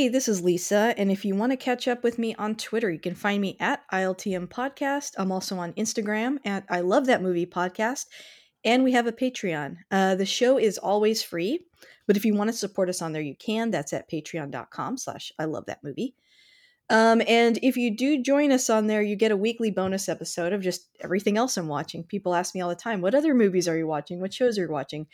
Hey, this is Lisa, and if you want to catch up with me on Twitter, you can find me at ILTM Podcast. I'm also on Instagram at I Love That Movie Podcast, and we have a Patreon. Uh, the show is always free, but if you want to support us on there, you can. That's at patreon.com slash I Love That Movie. Um, and if you do join us on there, you get a weekly bonus episode of just everything else I'm watching. People ask me all the time, what other movies are you watching? What shows are you watching?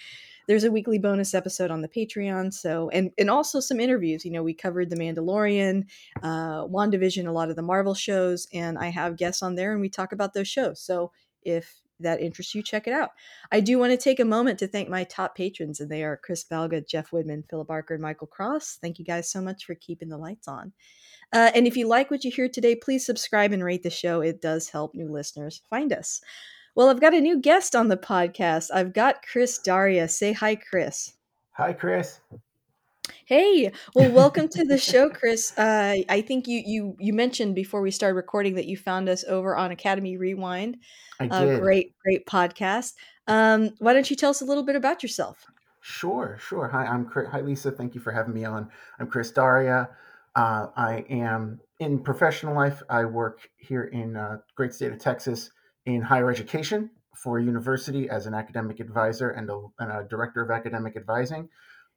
There's a weekly bonus episode on the Patreon. So, and and also some interviews. You know, we covered The Mandalorian, uh, WandaVision, a lot of the Marvel shows, and I have guests on there, and we talk about those shows. So, if that interests you, check it out. I do want to take a moment to thank my top patrons, and they are Chris Balga, Jeff Woodman, Philip Barker, and Michael Cross. Thank you guys so much for keeping the lights on. Uh, and if you like what you hear today, please subscribe and rate the show. It does help new listeners find us. Well, I've got a new guest on the podcast. I've got Chris Daria. Say hi, Chris. Hi, Chris. Hey, well, welcome to the show, Chris. Uh, I think you you you mentioned before we started recording that you found us over on Academy Rewind. I did. great, great podcast. Um, why don't you tell us a little bit about yourself? Sure, sure. Hi, I'm Chris. Hi, Lisa. Thank you for having me on. I'm Chris Daria. Uh, I am in professional life. I work here in uh, great state of Texas in higher education for a university as an academic advisor and a, and a director of academic advising.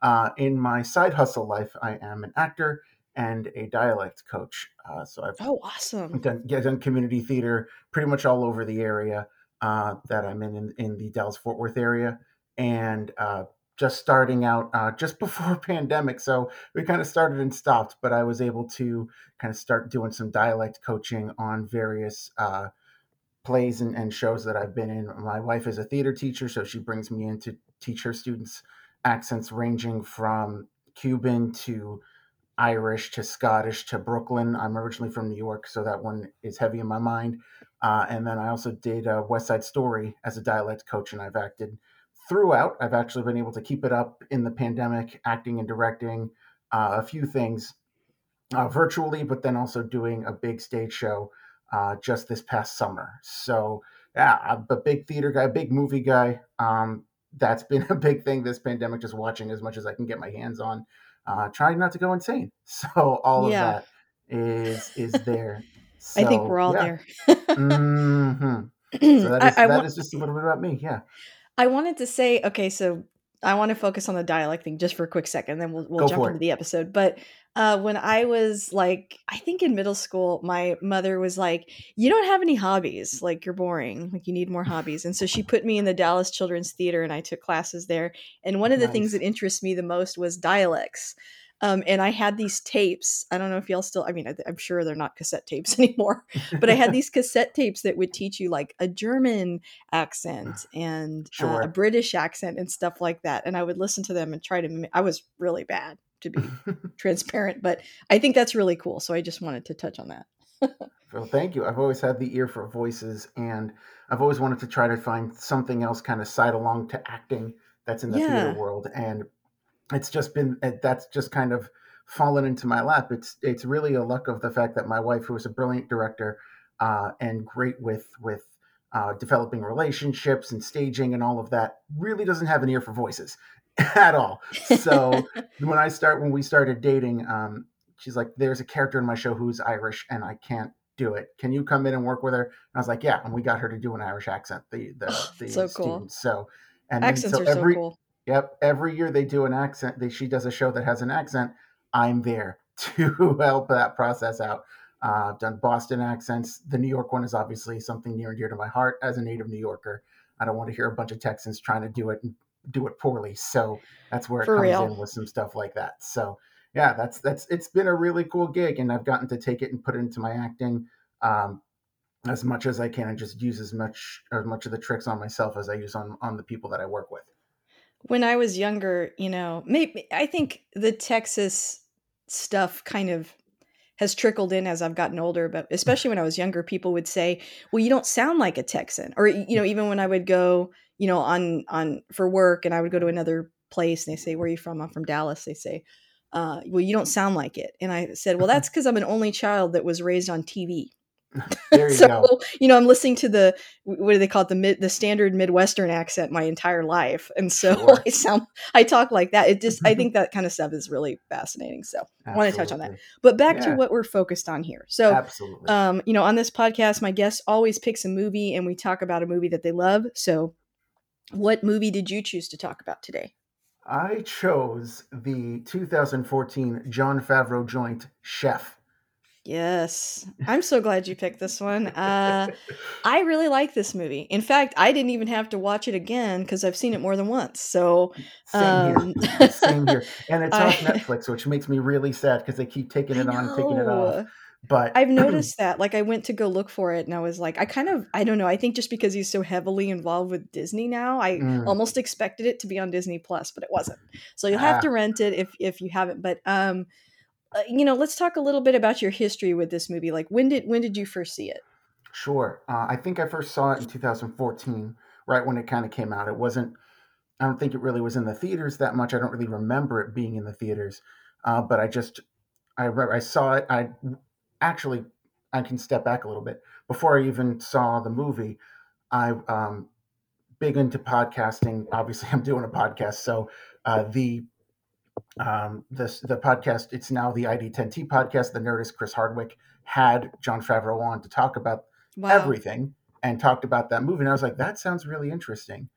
Uh, in my side hustle life, I am an actor and a dialect coach. Uh, so I've oh awesome done, yeah, done community theater pretty much all over the area uh, that I'm in, in, in the Dallas Fort Worth area, and uh, just starting out uh, just before pandemic. So we kind of started and stopped, but I was able to kind of start doing some dialect coaching on various uh, plays and, and shows that I've been in. My wife is a theater teacher, so she brings me in to teach her students accents ranging from Cuban to Irish to Scottish to Brooklyn. I'm originally from New York, so that one is heavy in my mind. Uh, and then I also did a West Side Story as a dialect coach, and I've acted throughout. I've actually been able to keep it up in the pandemic, acting and directing uh, a few things uh, virtually, but then also doing a big stage show uh, just this past summer. So yeah, I'm a big theater guy, big movie guy. Um, that's been a big thing this pandemic, just watching as much as I can get my hands on, uh, trying not to go insane. So all yeah. of that is is there. So, I think we're all yeah. there. mm-hmm. So that is, I, I that is just a little bit about me. Yeah. I wanted to say, okay, so I want to focus on the dialect thing just for a quick second, then we'll, we'll jump into the episode. But uh, when I was like, I think in middle school, my mother was like, You don't have any hobbies. Like, you're boring. Like, you need more hobbies. And so she put me in the Dallas Children's Theater and I took classes there. And one of the nice. things that interests me the most was dialects. Um, and I had these tapes. I don't know if y'all still, I mean, I, am sure they're not cassette tapes anymore, but I had these cassette tapes that would teach you like a German accent and sure. uh, a British accent and stuff like that. And I would listen to them and try to, I was really bad to be transparent, but I think that's really cool. So I just wanted to touch on that. well, thank you. I've always had the ear for voices and I've always wanted to try to find something else kind of side along to acting that's in the yeah. theater world. And it's just been eh, that's just kind of fallen into my lap. It's it's really a luck of the fact that my wife, who is a brilliant director uh, and great with with uh, developing relationships and staging and all of that, really doesn't have an ear for voices at all. So when I start when we started dating, um, she's like, "There's a character in my show who's Irish, and I can't." Do it. Can you come in and work with her? And I was like, yeah. And we got her to do an Irish accent. The the, the so cool. So and accents so are every, so cool Yep. Every year they do an accent. They, she does a show that has an accent. I'm there to help that process out. Uh, I've done Boston accents. The New York one is obviously something near and dear to my heart as a native New Yorker. I don't want to hear a bunch of Texans trying to do it and do it poorly. So that's where it For comes real. in with some stuff like that. So yeah, that's that's it's been a really cool gig, and I've gotten to take it and put it into my acting um, as much as I can, and just use as much as much of the tricks on myself as I use on on the people that I work with. When I was younger, you know, maybe I think the Texas stuff kind of has trickled in as I've gotten older, but especially when I was younger, people would say, "Well, you don't sound like a Texan." Or you know, even when I would go, you know, on on for work and I would go to another place and they say, "Where are you from?" I'm from Dallas. They say, uh, "Well, you don't sound like it." And I said, "Well, that's cuz I'm an only child that was raised on TV." There you so, go. you know, I'm listening to the what do they call it the mid the standard Midwestern accent my entire life. And so Sure. I sound I talk like that. It just I think that kind of stuff is really fascinating. So, I want to touch on that. But back to what we're focused on here. So, Absolutely. um, you know, on this podcast, my guest always picks a movie and we talk about a movie that they love. So, what movie did you choose to talk about today? I chose the 2014 Jon Favreau joint Chef. Yes. I'm so glad you picked this one. Uh, I really like this movie. In fact, I didn't even have to watch it again because I've seen it more than once. So, Same um, here. Same here. And it's I- off Netflix, which makes me really sad because they keep taking it on and taking it off. But I've noticed that. Like, I went to go look for it, and I was like, I kind of, I don't know. I think just because he's so heavily involved with Disney now, I Mm. almost expected it to be on Disney Plus, but it wasn't. So you'll have Ah. to rent it if if you haven't. But um, uh, you know, let's talk a little bit about your history with this movie. Like, when did when did you first see it? Sure. Uh, I think I first saw it in 2014, right when it kind of came out. It wasn't, I don't think it really was in the theaters that much. I don't really remember it being in the theaters. Uh, but I just, I, I saw it. I actually, I can step back a little bit. Before I even saw the movie, I, um, big into podcasting. Obviously, I'm doing a podcast. So uh, the, um, this the podcast. It's now the ID10T podcast. The Nerdist Chris Hardwick had Jon Favreau on to talk about Wow. everything and talked about that movie. And I was like, that sounds really interesting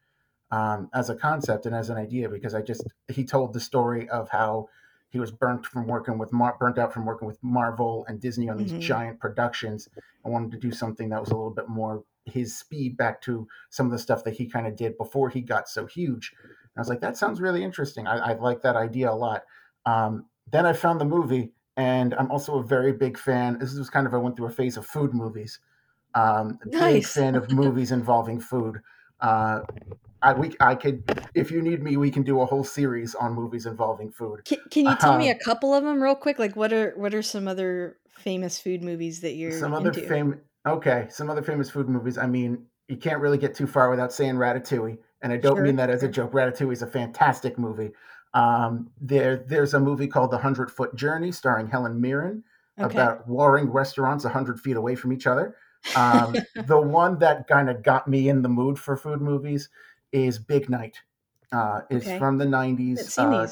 um, as a concept and as an idea because I just he told the story of how he was burnt from working with Mar- burnt out from working with Marvel and Disney on these Mhm. giant productions and wanted to do something that was a little bit more his speed back to some of the stuff that he kind of did before he got so huge. And I was like, that sounds really interesting. I, I like that idea a lot. Um, then I found the movie, and I'm also a very big fan. This was kind of I went through a phase of food movies. Um, big Nice. fan of movies involving food. Uh, I we I could if you need me, we can do a whole series on movies involving food. Can, can you tell me Uh, a couple of them real quick? Like, what are what are some other famous food movies that you're Some other famous okay, some other famous food movies. I mean, you can't really get too far without saying Ratatouille, and I don't Sure, mean that as a joke. Ratatouille is a fantastic movie. Um, there, there's a movie called The Hundred Foot Journey, starring Helen Mirren, Okay. about warring restaurants 100 feet away from each other. Um, the one that kind of got me in the mood for food movies is Big Night. Uh, it's Okay. from the 90s. seen Uh,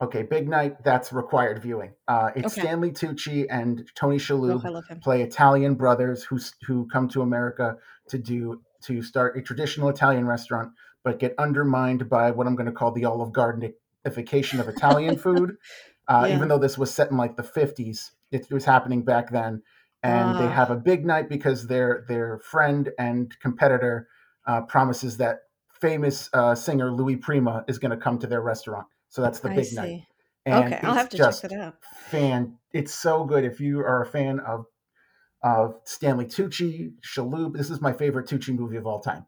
okay, Big Night, that's required viewing. Uh, it's Okay. Stanley Tucci and Tony Oh, Shalhoub him. play Italian brothers who who come to America to do to start a traditional Italian restaurant, but get undermined by what I'm going to call the Olive Gardenification of Italian food. Uh, Yeah. Even though this was set in like the 50s, it was happening back then, and they Ah. have a big night because their their friend and competitor uh, promises that famous uh, singer Louis Prima is going to come to their restaurant. So that's the I big night. And Okay, I'll have to check that out. fan. It's so good. If you are a fan of of Stanley Tucci, Shalhoub, this is my favorite Tucci movie of all time.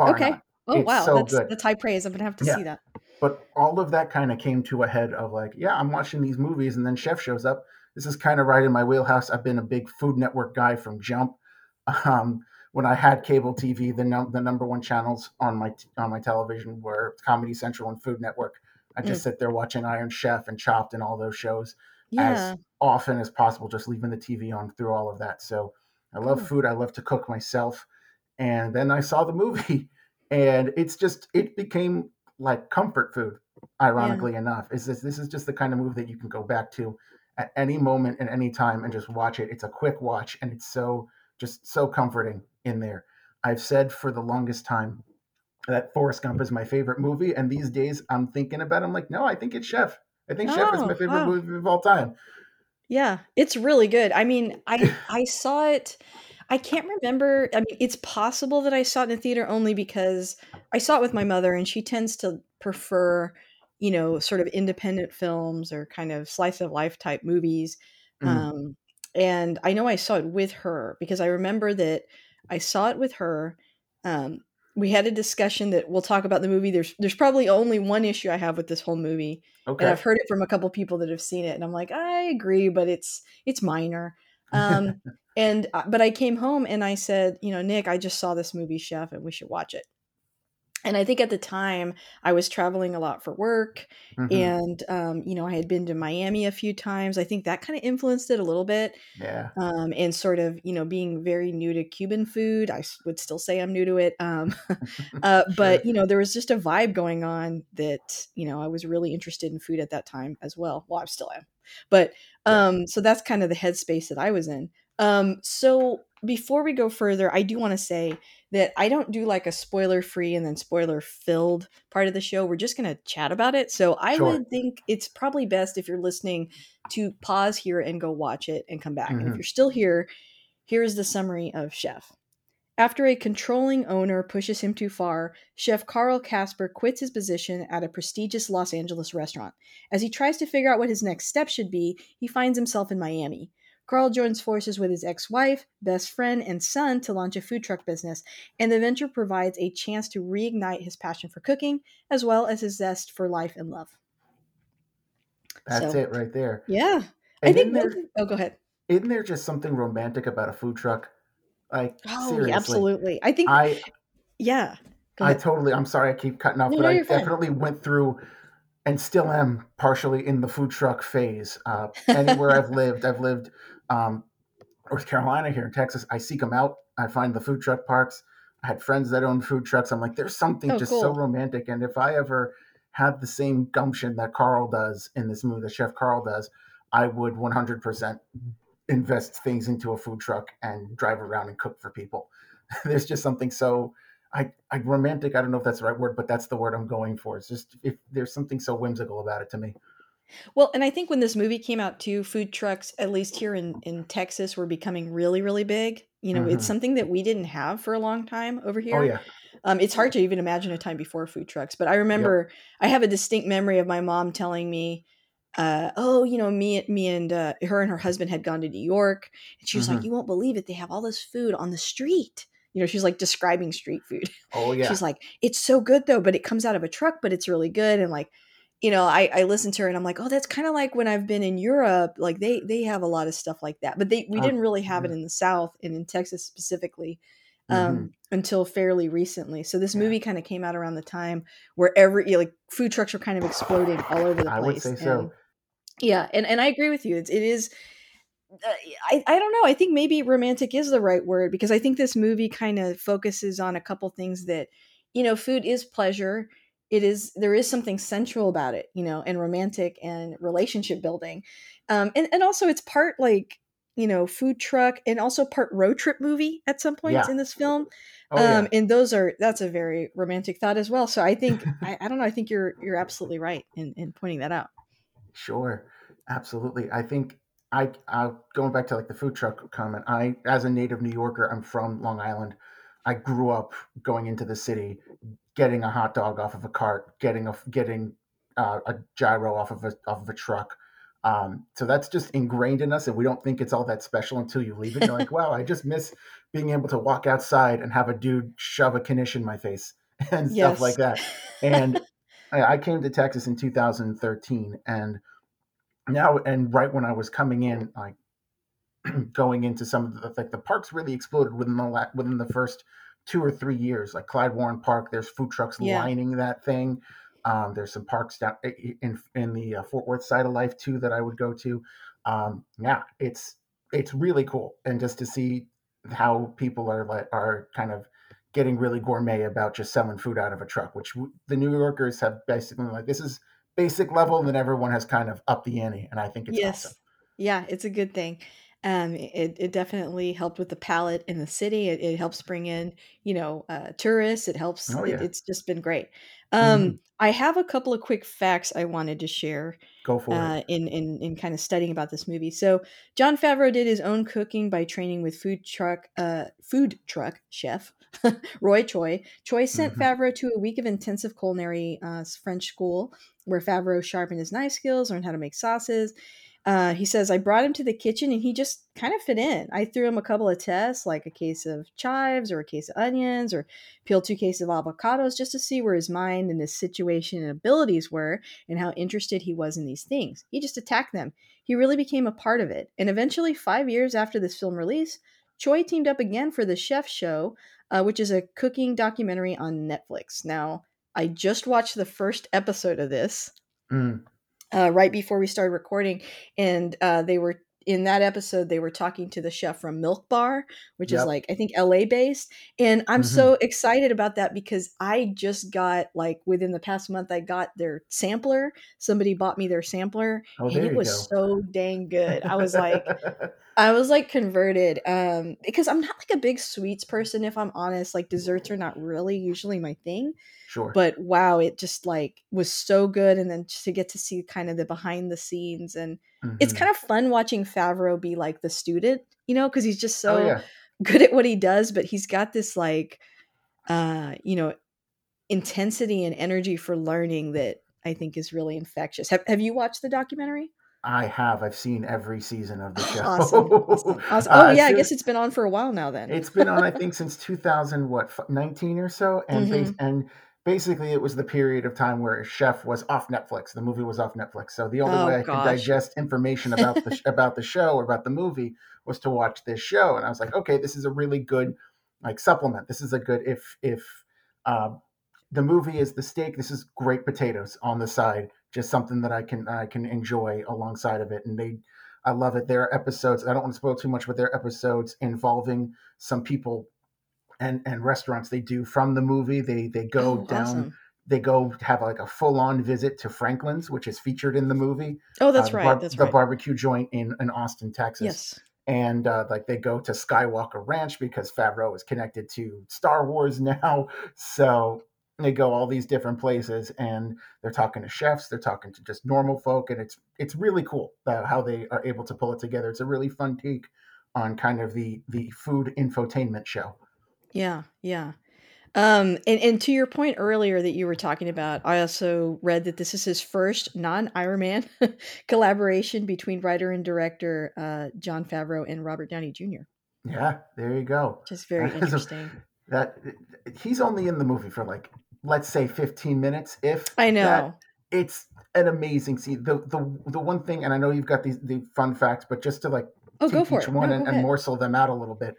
Okay. none. Oh It's wow, so that's good. that's high praise. I'm gonna have to Yeah. see that. But all of that kind of came to a head of like, yeah, I'm watching these movies, and then Chef shows up. This is kind of right in my wheelhouse. I've been a big Food Network guy from Jump. Um, when I had cable TV, the num- the number one channels on my on my television were Comedy Central and Food Network. I just sit there watching Iron Chef and Chopped and all those shows Yeah. as often as possible, just leaving the TV on through all of that. So I love food. I love to cook myself. And then I saw the movie, and it's just it became like comfort food. Ironically enough, is this this is just the kind of movie that you can go back to at any moment and any time and just watch it. It's a quick watch, and it's so just so comforting in there. I've said for the longest time that Forrest Gump is my favorite movie, and these days I'm thinking about. it, I'm like, no, I think it's Chef. I think Chef is Oh, my favorite wow. movie of all time. Yeah, it's really good. I mean, I I saw it I can't remember. I mean, it's possible that I saw it in the theater only because I saw it with my mother and she tends to prefer, you know, sort of independent films or kind of slice of life type movies. Mm, Um, and I know I saw it with her because I remember that I saw it with her. Um, we had a discussion that we'll talk about the movie. There's there's probably only one issue I have with this whole movie, and. I've heard it from a couple people that have seen it, and I'm like, I agree, but it's it's minor. Um, and uh, but I came home and I said, you know, Nick, I just saw this movie, Chef, and we should watch it and I think at the time I was traveling a lot for work, hmm and um, you know I had been to Miami a few times. I think that kind of influenced it a little bit, Yeah. um, and sort of you know being very new to Cuban food. I would still say I'm new to it, um, uh, but Sure. you know there was just a vibe going on that you know I was really interested in food at that time as well. Well, I still am, but Yeah. um, so that's kind of the headspace that I was in. Um, so before we go further, I do want to say that I don't do like a spoiler free and then spoiler filled part of the show. We're just going to chat about it. So I Sure. would think it's probably best if you're listening to pause here and go watch it and come back. And if hmm you're still here, here's the summary of Chef. After a controlling owner pushes him too far, Chef Carl Casper quits his position at a prestigious Los Angeles restaurant. As he tries to figure out what his next step should be, he finds himself in Miami. Carl joins forces with his ex wife, best friend, and son to launch a food truck business, and the venture provides a chance to reignite his passion for cooking as well as his zest for life and love. That's So, it right there. yeah, I think there thing. Oh, go ahead. isn't there just something romantic about a food truck? Like Oh, yeah, absolutely. I think, I yeah, I totally. I'm sorry, I keep cutting off, No, but no, I you're fine. definitely went through and still am partially in the food truck phase. Uh, anywhere I've lived, I've lived um, North Carolina, here in Texas. I seek them out. I find the food truck parks. I had friends that own food trucks. I'm like, there's something oh, just so romantic. And if I ever had the same gumption that Carl does in this movie, that Chef Carl does, I would 100% invest things into a food truck and drive around and cook for people. there's just something so I, I romantic. I don't know if that's the right word, but that's the word I'm going for. It's just if there's something so whimsical about it to me. Well, and I think when this movie came out too, food trucks, at least here in in Texas, were becoming really, really big. You know, it's hmm something that we didn't have for a long time over here. Oh yeah. Um, it's hard to even imagine a time before food trucks, but I Yep. remember I have a distinct memory of my mom telling me, uh, "Oh, you know, me, me and uh, her and her husband had gone to New York, and she was like, hmm you won't believe it, they have all this food on the street." You know, she's like describing street food. Oh yeah. She's like, "It's so good though, but it comes out of a truck, but it's really good." And like, you know, I I listen to her and I'm like, "Oh, that's kind of like when I've been in Europe. Like they they have a lot of stuff like that, but they we Oh didn't really have it in the South and in Texas specifically." Um, until fairly recently. So this Yeah. movie kind of came out around the time where every you know, like food trucks were kind of exploding all over the I would place. say And so. yeah, and and I agree with you. It's it is uh, I I don't know. I think maybe romantic is the right word because I think this movie kind of focuses on a couple things that, you know, food is pleasure. It is there is something sensual about it, you know, and romantic and relationship building, um, and and also it's part like you know food truck and also part road trip movie at some points Yeah. in this film, Oh um, yeah. and those are that's a very romantic thought as well. So I think I, I don't know. I think you're you're absolutely right in in pointing that out. Sure, absolutely. I think I I going back to like the food truck comment. I, as a native New Yorker, I'm from Long Island. I grew up going into the city, getting a hot dog off of a cart, getting a getting uh, a gyro off of a off of a truck. Um, so that's just ingrained in us, and we don't think it's all that special until you leave it. You're like, wow, I just miss being able to walk outside and have a dude shove a knish in my face and stuff like that. And I I came to Texas in 2013, and now and right when I was coming in, like going into some of the like the parks really exploded within the la- within the first two or three years. Like Clyde Warren Park, there's food trucks yeah. lining that thing. Um, there's some parks down in in the uh, Fort Worth side of life too that I would go to. Um, yeah, it's it's really cool, and just to see how people are like are kind of getting really gourmet about just selling food out of a truck, which w- the New Yorkers have basically like this is basic level, and then everyone has kind of upped the ante, and I think it's awesome. Yes. Yeah, it's a good thing. Um, it it definitely helped with the palate in the city. It, it helps bring in, you know, uh, tourists. It helps. Oh It, yeah. it's just been great. Um, Mhm. I have a couple of quick facts I wanted to share Go for it. uh, in, in in kind of studying about this movie. So Jon Favreau did his own cooking by training with food truck uh, food truck chef Roy Choi. Choi sent Mhm. Favreau to a week of intensive culinary uh, French school where Favreau sharpened his knife skills, learned how to make sauces. Uh, he says, I brought him to the kitchen and he just kind of fit in. I threw him a couple of tests, like a case of chives or a case of onions or peeled two cases of avocados just to see where his mind and his situation and abilities were and how interested he was in these things. He just attacked them. He really became a part of it. And eventually, five years after this film release, Choi teamed up again for The Chef Show, uh, which is a cooking documentary on Netflix. Now, I just watched the first episode of this Mm. Uh, right before we started recording, and uh, they were in that episode. They were talking to the chef from Milk Bar, which is like I think LA based, and I'm Mhm. so excited about that because I just got like within the past month I got their sampler. Somebody bought me their sampler, Oh, and it was go. so dang good. I was like. I was like converted um because I'm not like a big sweets person if I'm honest like desserts are not really usually my thing sure. but wow it just like was so good and then just to get to see kind of the behind the scenes and it's Mhm. kind of fun watching Favreau be like the student you know because he's just oh so yeah. good at what he does but he's got this like uh you know intensity and energy for learning that I think is really infectious have, have you watched the documentary I have. I've seen every season of the show. awesome awesome awesome Uh, oh as yeah I guess it's been on for a while now then It's been on, I think, since 2000, what, 19 or so, and bas- and basically it was the period of time where Chef was off Netflix. The movie was off Netflix, so the only Oh, way I could digest information about the about the show or about the movie was to watch this show, and I was like, okay, this is a really good like supplement. This is a good if if uh, the movie is the steak. This is great potatoes on the side, just something that I can I can enjoy alongside of it, and they. I love it. There are episodes. I don't want to spoil too much, but there are episodes involving some people and and restaurants they do from the movie. They they go Oh, down. awesome. They go have like a full on visit to Franklin's, which is featured in the movie. Oh, that's uh, right. bar- that's the right. barbecue joint in in Austin, Texas yes. and uh, like they go to Skywalker Ranch because Favreau is connected to Star Wars now. So they go all these different places, and they're talking to chefs, they're talking to just normal folk, and it's it's really cool uh, how they are able to pull it together. It's a really fun take on kind of the the food infotainment show. Yeah. Yeah. Um, and, and to your point earlier that you were talking about, I also read that this is his first non Iron Man collaboration between writer and director uh, Jon Favreau and Robert Downey Jr., Yeah, there you go. Just very That is a- interesting. That he's only in the movie for like let's say 15 minutes if I that. know. it's an amazing scene. The the the one thing, and I know you've got these the fun facts, but just to like Oh, go for each it. one No, and, and morsel them out a little bit.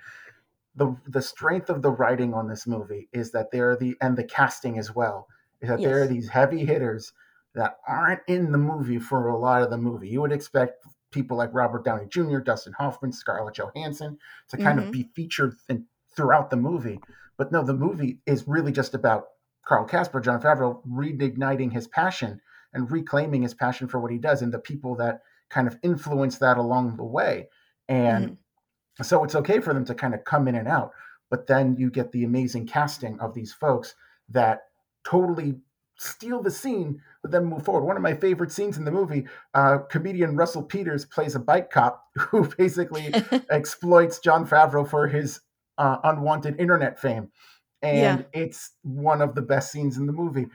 The the strength of the writing on this movie is that there are the and the casting as well is that there are these heavy hitters that aren't in the movie for a lot of the movie. You would expect people like Robert Downey Jr., Dustin Hoffman, Scarlett Johansson to kind Mhm. of be featured in, throughout the movie. But no, the movie is really just about Carl Casper, Jon Favreau, reigniting his passion and reclaiming his passion for what he does and the people that kind of influence that along the way. And Mhm. so it's okay for them to kind of come in and out. But then you get the amazing casting of these folks that totally steal the scene, but then move forward. One of my favorite scenes in the movie, uh, comedian Russell Peters plays a bike cop who basically exploits Jon Favreau for his uh, unwanted internet fame. And it's one of the best scenes in the movie.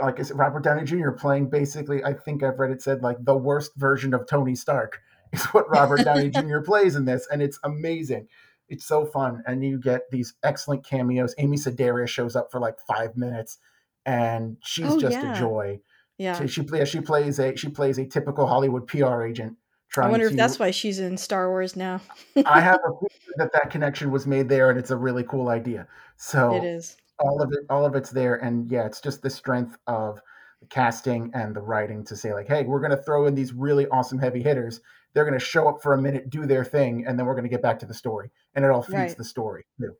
Like is Robert Downey Jr. playing basically, I think I've read it said like the worst version of Tony Stark is what Robert Downey Jr. plays in this, and it's amazing. It's so fun, and you get these excellent cameos. Amy Sedaris shows up for like five minutes, and she's Oh, just yeah. a joy. yeah. She, she plays she plays a she plays a typical Hollywood PR agent. I wonder if that's why she's in Star Wars now. I have a feeling that that connection was made there, and it's a really cool idea. So It is. all of it all of it's there and yeah it's just the strength of the casting and the writing to say like hey we're going to throw in these really awesome heavy hitters they're going to show up for a minute do their thing and then we're going to get back to the story and it all feeds Right. the story too.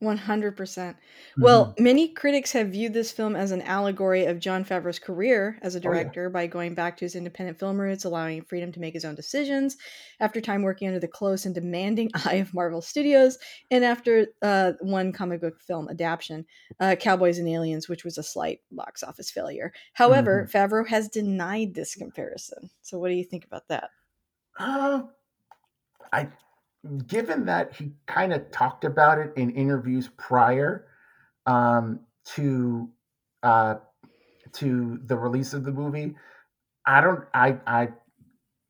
100%. percent hmm Well, many critics have viewed this film as an allegory of Jon Favreau's career as a Oh yeah. director by going back to his independent film roots, allowing freedom to make his own decisions after time working under the close and demanding eye of Marvel Studios, and after uh, one comic book film adaptation, uh, Cowboys and Aliens, which was a slight box office failure. However, Favreau has denied this comparison. So, what do you think about that? Uh, I given that he kind of talked about it in interviews prior um, to uh, to the release of the movie, I don't I I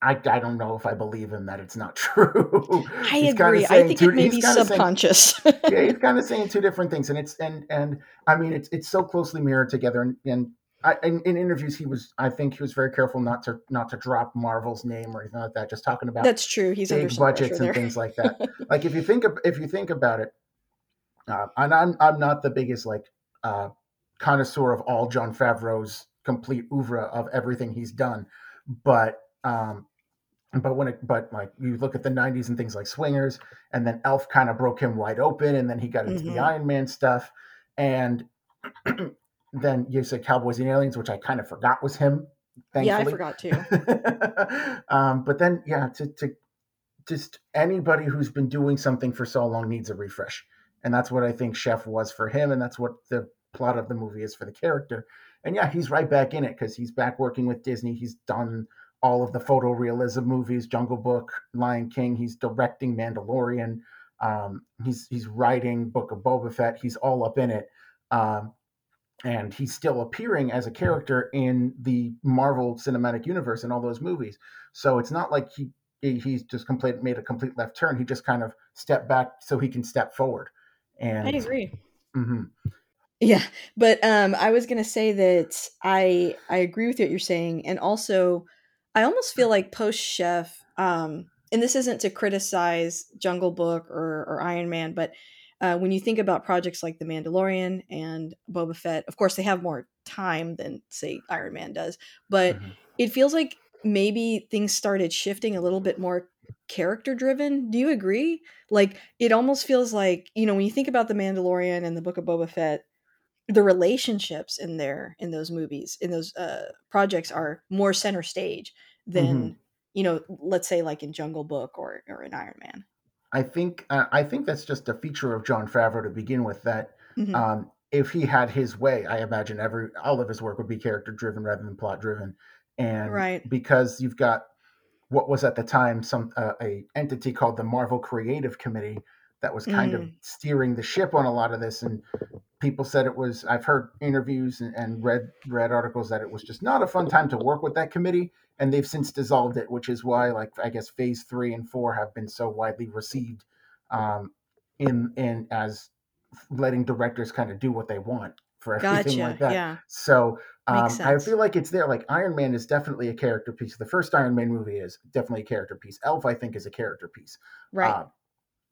I, I don't know if I believe him that it's not true. I he's kind of agree. I saying think two. it may be of saying subconscious. yeah. He's kind of saying two different things, and it's and and I mean it's it's so closely mirrored together. And and I, in, in interviews, he was I think he was very careful not to not to drop Marvel's name or anything like that. Just talking about That's true. He's big budgets and things like that. Like if you think of, if you think about it, uh, and I'm I'm not the biggest like uh, connoisseur of all Jon Favreau's complete oeuvre of everything he's done, but um, but when it but like you look at the 90s and things like swingers and then elf kind of broke him wide open and then he got into the hmm iron man stuff and then you said cowboys and aliens which i kind of forgot was him Yeah, I forgot too. um, but then yeah to, to just anybody who's been doing something for so long needs a refresh. And that's what i think chef was for him and that's what the plot of the movie is for the character. And yeah he's right back in it because he's back working with disney. He's done all of the photorealism movies jungle book lion king. He's directing mandalorian. Um, he's he's writing book of boba fett. He's all up in it. Um, and he's still appearing as a character in the Marvel Cinematic Universe in all those movies. So it's not like he he's just complete made a complete left turn. He just kind of stepped back so he can step forward. And I And agree. mhm, Yeah, but um, I was gonna say that I I agree with what you're saying, and also I almost feel like post Chef, um, and this isn't to criticize Jungle Book or or Iron Man, but uh, when you think about projects like The Mandalorian and Boba Fett, of course they have more time than say Iron Man does, but mhm, it feels like maybe things started shifting a little bit more character driven. Do you agree? Like it almost feels like you know when you think about The Mandalorian and the Book of Boba Fett the relationships in there in those movies in those uh projects are more center stage mhm. than you know let's say like in jungle book or or in iron man I think uh, I think that's just a feature of Jon Favreau to begin with. That hmm um, if he had his way, I imagine every all of his work would be character driven rather than plot driven. And right because you've got what was at the time some uh, a entity called the Marvel Creative Committee that was kind of mm, steering the ship on a lot of this, and people said it was. I've heard interviews and, and read read articles that it was just not a fun time to work with that committee, and they've since dissolved it, which is why, like I guess, Phase three and four have been so widely received um, in in as letting directors kind of do what they want for everything like that. yeah So um, I feel like it's there. Like Iron Man is definitely a character piece. The first Iron Man movie is definitely a character piece. Elf, I think, is a character piece. right Uh,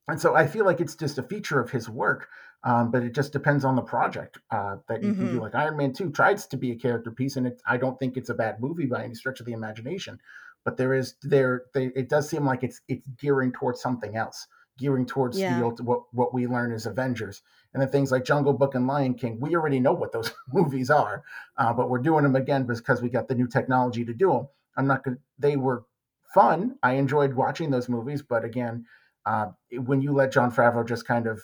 and so I feel like it's just a feature of his work, um, but it just depends on the project uh, that you can do. hmm Like Iron Man Two tries to be a character piece, and it, I don't think it's a bad movie by any stretch of the imagination. But there is there they, it does seem like it's it's gearing towards something else, gearing towards the yeah ult- what what we learn as Avengers, and then things like Jungle Book and Lion King. We already know what those movies are, uh, but we're doing them again because we got the new technology to do them. I'm not gonna. They were fun. I enjoyed watching those movies, but again uh, when you let Jon Favreau just kind of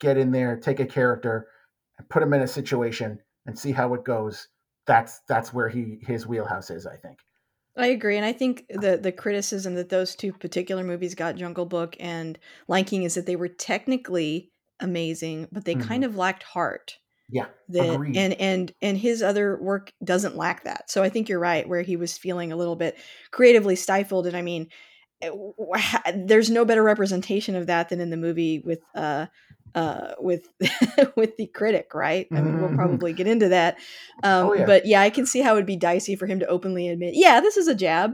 get in there, take a character, and put him in a situation and see how it goes, that's that's where he his wheelhouse is. I think. i agree and i think the the criticism that those two particular movies got jungle book and lion king is that they were technically amazing but they hmm kind of lacked heart Yeah, that agreed. and and and his other work doesn't lack that so i think you're right where he was feeling a little bit creatively stifled and i mean there's no better representation of that than in the movie with uh uh with with the critic right? I mean we'll hmm probably get into that. Oh um yeah, but yeah i can see how it'd be dicey for him to openly admit yeah this is a jab.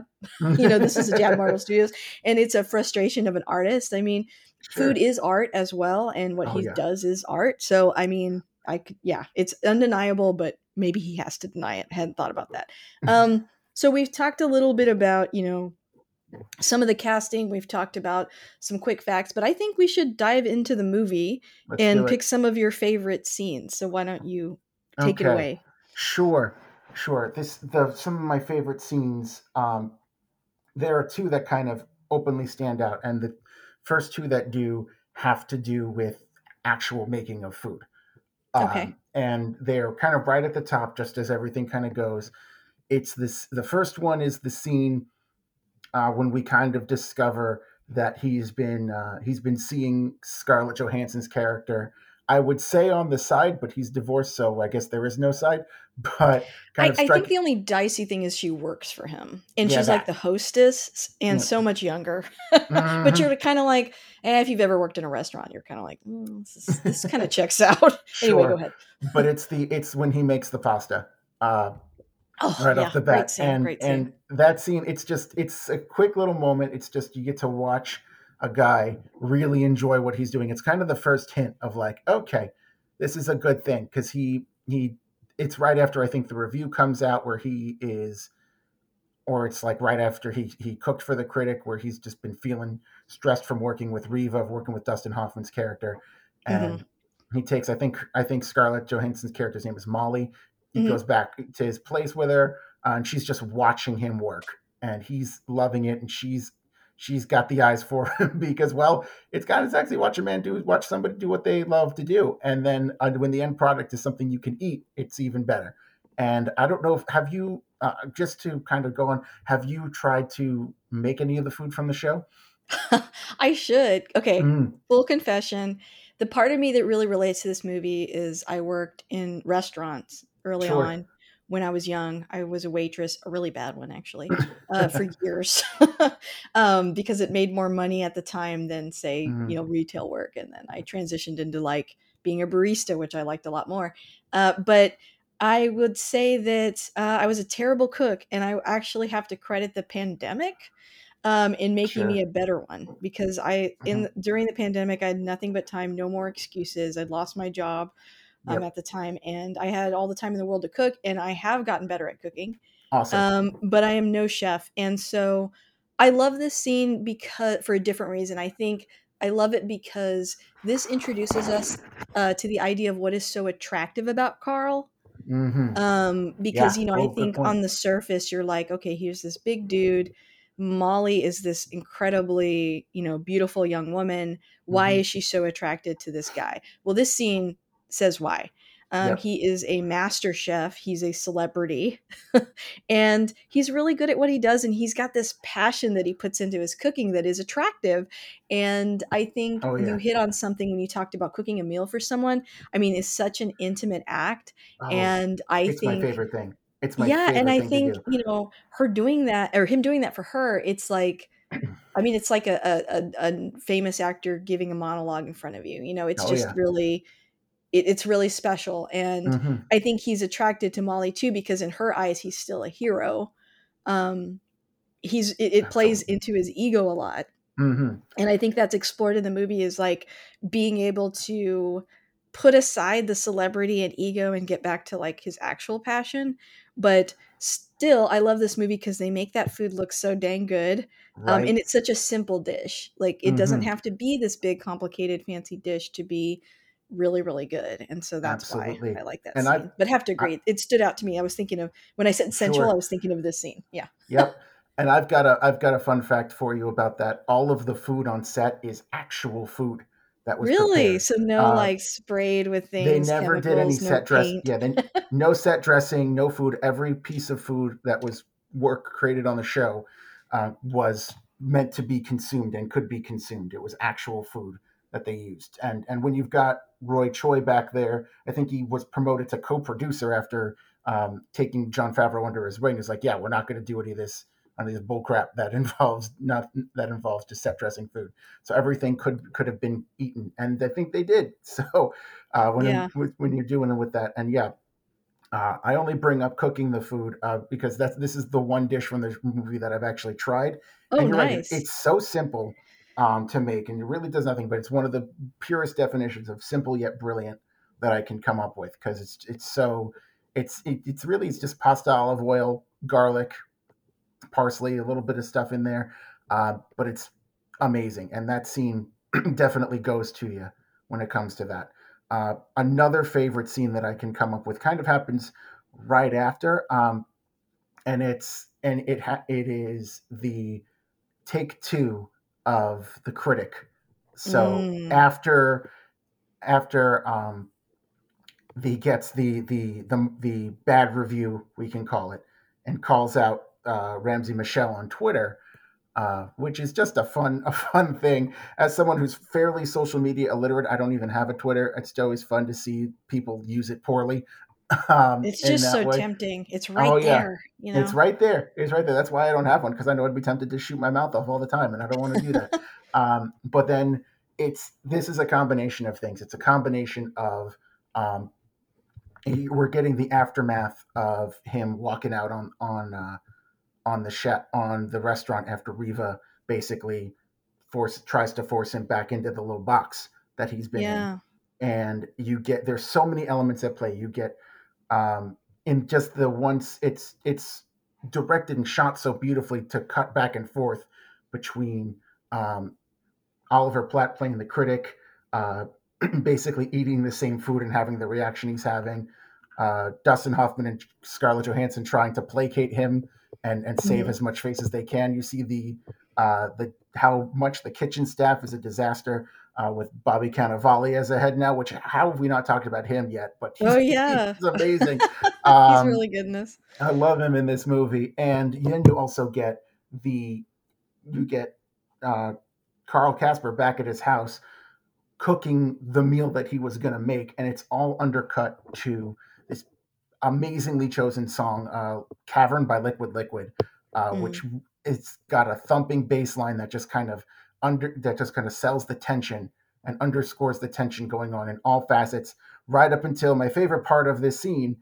You know this is a jab marvel studios and it's a frustration of an artist. I mean food is art as well and what Oh he yeah. does is art. So i mean i could yeah it's undeniable but maybe he has to deny it. I hadn't thought about that. Um so we've talked a little bit about you know some of the casting we've talked about some quick facts but i think we should dive into the movie Let's and pick some of your favorite scenes so why don't you take it away Sure, sure. This the some of my favorite scenes. Um, there are two that kind of openly stand out, and the first two that do have to do with actual making of food. Okay. Um, and they're kind of right at the top, just as everything kind of goes. It's this. The first one is the scene uh, when we kind of discover that he's been uh, he's been seeing Scarlett Johansson's character. I would say on the side, but he's divorced, so I guess there is no side. But kind I, of I think the only dicey thing is she works for him and Yeah, she's like the hostess and Yeah. so much younger but Mhm. you're kind of like eh, if you've ever worked in a restaurant you're kind of like mm, this, is- this kind of checks out anyway Sure. go ahead but it's the it's when he makes the pasta. Uh, oh right yeah off the bat scene and and that scene it's just it's a quick little moment it's just you get to watch a guy really enjoy what he's doing it's kind of the first hint of like okay this is a good thing because he he it's right after i think the review comes out where he is or it's like right after he he cooked for the critic where he's just been feeling stressed from working with Riva, of working with Dustin Hoffman's character, and he takes I think I think Scarlett Johansson's character's name is Molly. He Mhm. goes back to his place with her, uh, and she's just watching him work, and he's loving it, and she's she's got the eyes for him because well, it's kind of sexy watch a man do watch somebody do what they love to do, and then uh, when the end product is something you can eat, it's even better. And I don't know if have you uh, just to kind of go on, have you tried to make any of the food from the show? I should. Okay, Mm, full confession. The part of me that really relates to this movie is I worked in restaurants early Sure. on when I was young. I was a waitress, a really bad one actually, uh, for years, um, because it made more money at the time than say Mhm. you know retail work. And then I transitioned into like being a barista, which I liked a lot more. Uh, but I would say that uh, I was a terrible cook, and I actually have to credit the pandemic um, in making me a better one because I in during the pandemic I had nothing but time, no more excuses. I'd lost my job um, Yep. at the time, and I had all the time in the world to cook, and I have gotten better at cooking. Awesome. Um, but I am no chef, and so I love this scene because for a different reason. I think I love it because this introduces us uh, to the idea of what is so attractive about Carl hmm um because Yeah. you know i Oh, think on the surface you're like okay here's this big dude molly is this incredibly you know beautiful young woman why Mhm. is she so attracted to this guy well this scene says why um, he is a master chef he's a celebrity and he's really good at what he does and he's got this passion that he puts into his cooking that is attractive and i think Oh, you hit on something when you talked about cooking a meal for someone i mean it's such an intimate act Oh, and I it's think my favorite thing. It's my yeah, favorite and I think you know her doing that or him doing that for her. It's like, I mean, it's like a a, a, a famous actor giving a monologue in front of you. You know, it's Oh, just yeah. really, it, it's really special. And hmm I think he's attracted to Molly too because in her eyes he's still a hero. Um, he's it, it plays into his ego a lot hmm and i think that's explored in the movie is like being able to put aside the celebrity and ego and get back to like his actual passion but still i love this movie because they make that food look so dang good um, and it's such a simple dish like it doesn't Mhm. have to be this big complicated fancy dish to be really really good and so that's why i like that And I- scene but have to I- agree it stood out to me i was thinking of when i said sensual Sure. i was thinking of this scene yeah Yep. And I've got a I've got a fun fact for you about that. All of the food on set is actual food that was really prepared. so no Uh, like sprayed with things They never did any no set dress. Yeah, then no set dressing, no food. Every piece of food that was work created on the show uh, was meant to be consumed and could be consumed. It was actual food that they used. And and when you've got Roy Choi back there, I think he was promoted to co-producer after um, taking Jon Favreau under his wing. He's like, yeah, we're not going to do any of this any of this bull crap that involves not that involves just set dressing food. So everything could could have been eaten, and I think they did. So uh, when Yeah. with, when you're doing it with that, and yeah, uh, I only bring up cooking the food uh, because that's this is the one dish from the movie that I've actually tried. Oh, and you're right, nice. it- it's so simple um, to make, and it really does nothing. But it's one of the purest definitions of simple yet brilliant that I can come up with because it's it's so it's it, it's really it's just pasta, olive oil, garlic, parsley, a little bit of stuff in there. uh, but it's amazing, and that scene definitely goes to you when it comes to that. Uh, another favorite scene that I can come up with kind of happens right after, um, and it's and it ha- it is the take two of the critic. So Mm. after after um, he gets the, the the the bad review, we can call it, and calls out uh, Ramsey Michel on Twitter, uh, which is just a fun a fun thing. As someone who's fairly social media illiterate, I don't even have a Twitter. It's always fun to see people use it poorly. Um, It's just so way. tempting. It's right Oh yeah, there, you know. it's right there. It's right there. That's why I don't have one because I know I'd be tempted to shoot my mouth off all the time, and I don't want to do that. um, but then it's this is a combination of things. It's a combination of um, we're getting the aftermath of him walking out on on uh, on the chef on the restaurant after Riva basically force tries to force him back into the little box that he's been in and you get there's so many elements at play you get um in just the once it's it's directed and shot so beautifully to cut back and forth between um oliver platt playing the critic uh basically eating the same food and having the reaction he's having uh dustin hoffman and scarlett johansson trying to placate him and and save Mhm. as much face as they can you see the uh the how much the kitchen staff is a disaster uh, with Bobby Cannavale as a head now, which how have we not talked about him yet? But he's, Oh, yeah. he's amazing. He's Um, really good in this. I love him in this movie, and then you also get the you get uh, Carl Casper back at his house cooking the meal that he was going to make, and it's all undercut to this amazingly chosen song, uh, "Cavern" by Liquid Liquid, uh, Mm. which it's got a thumping bass line that just kind of under that just kind of sells the tension and underscores the tension going on in all facets, right up until my favorite part of this scene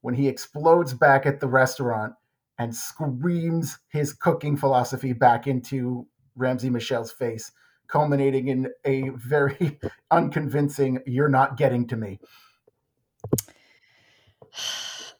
when he explodes back at the restaurant and screams his cooking philosophy back into Ramsey Michel's face, culminating in a very unconvincing "You're not getting to me."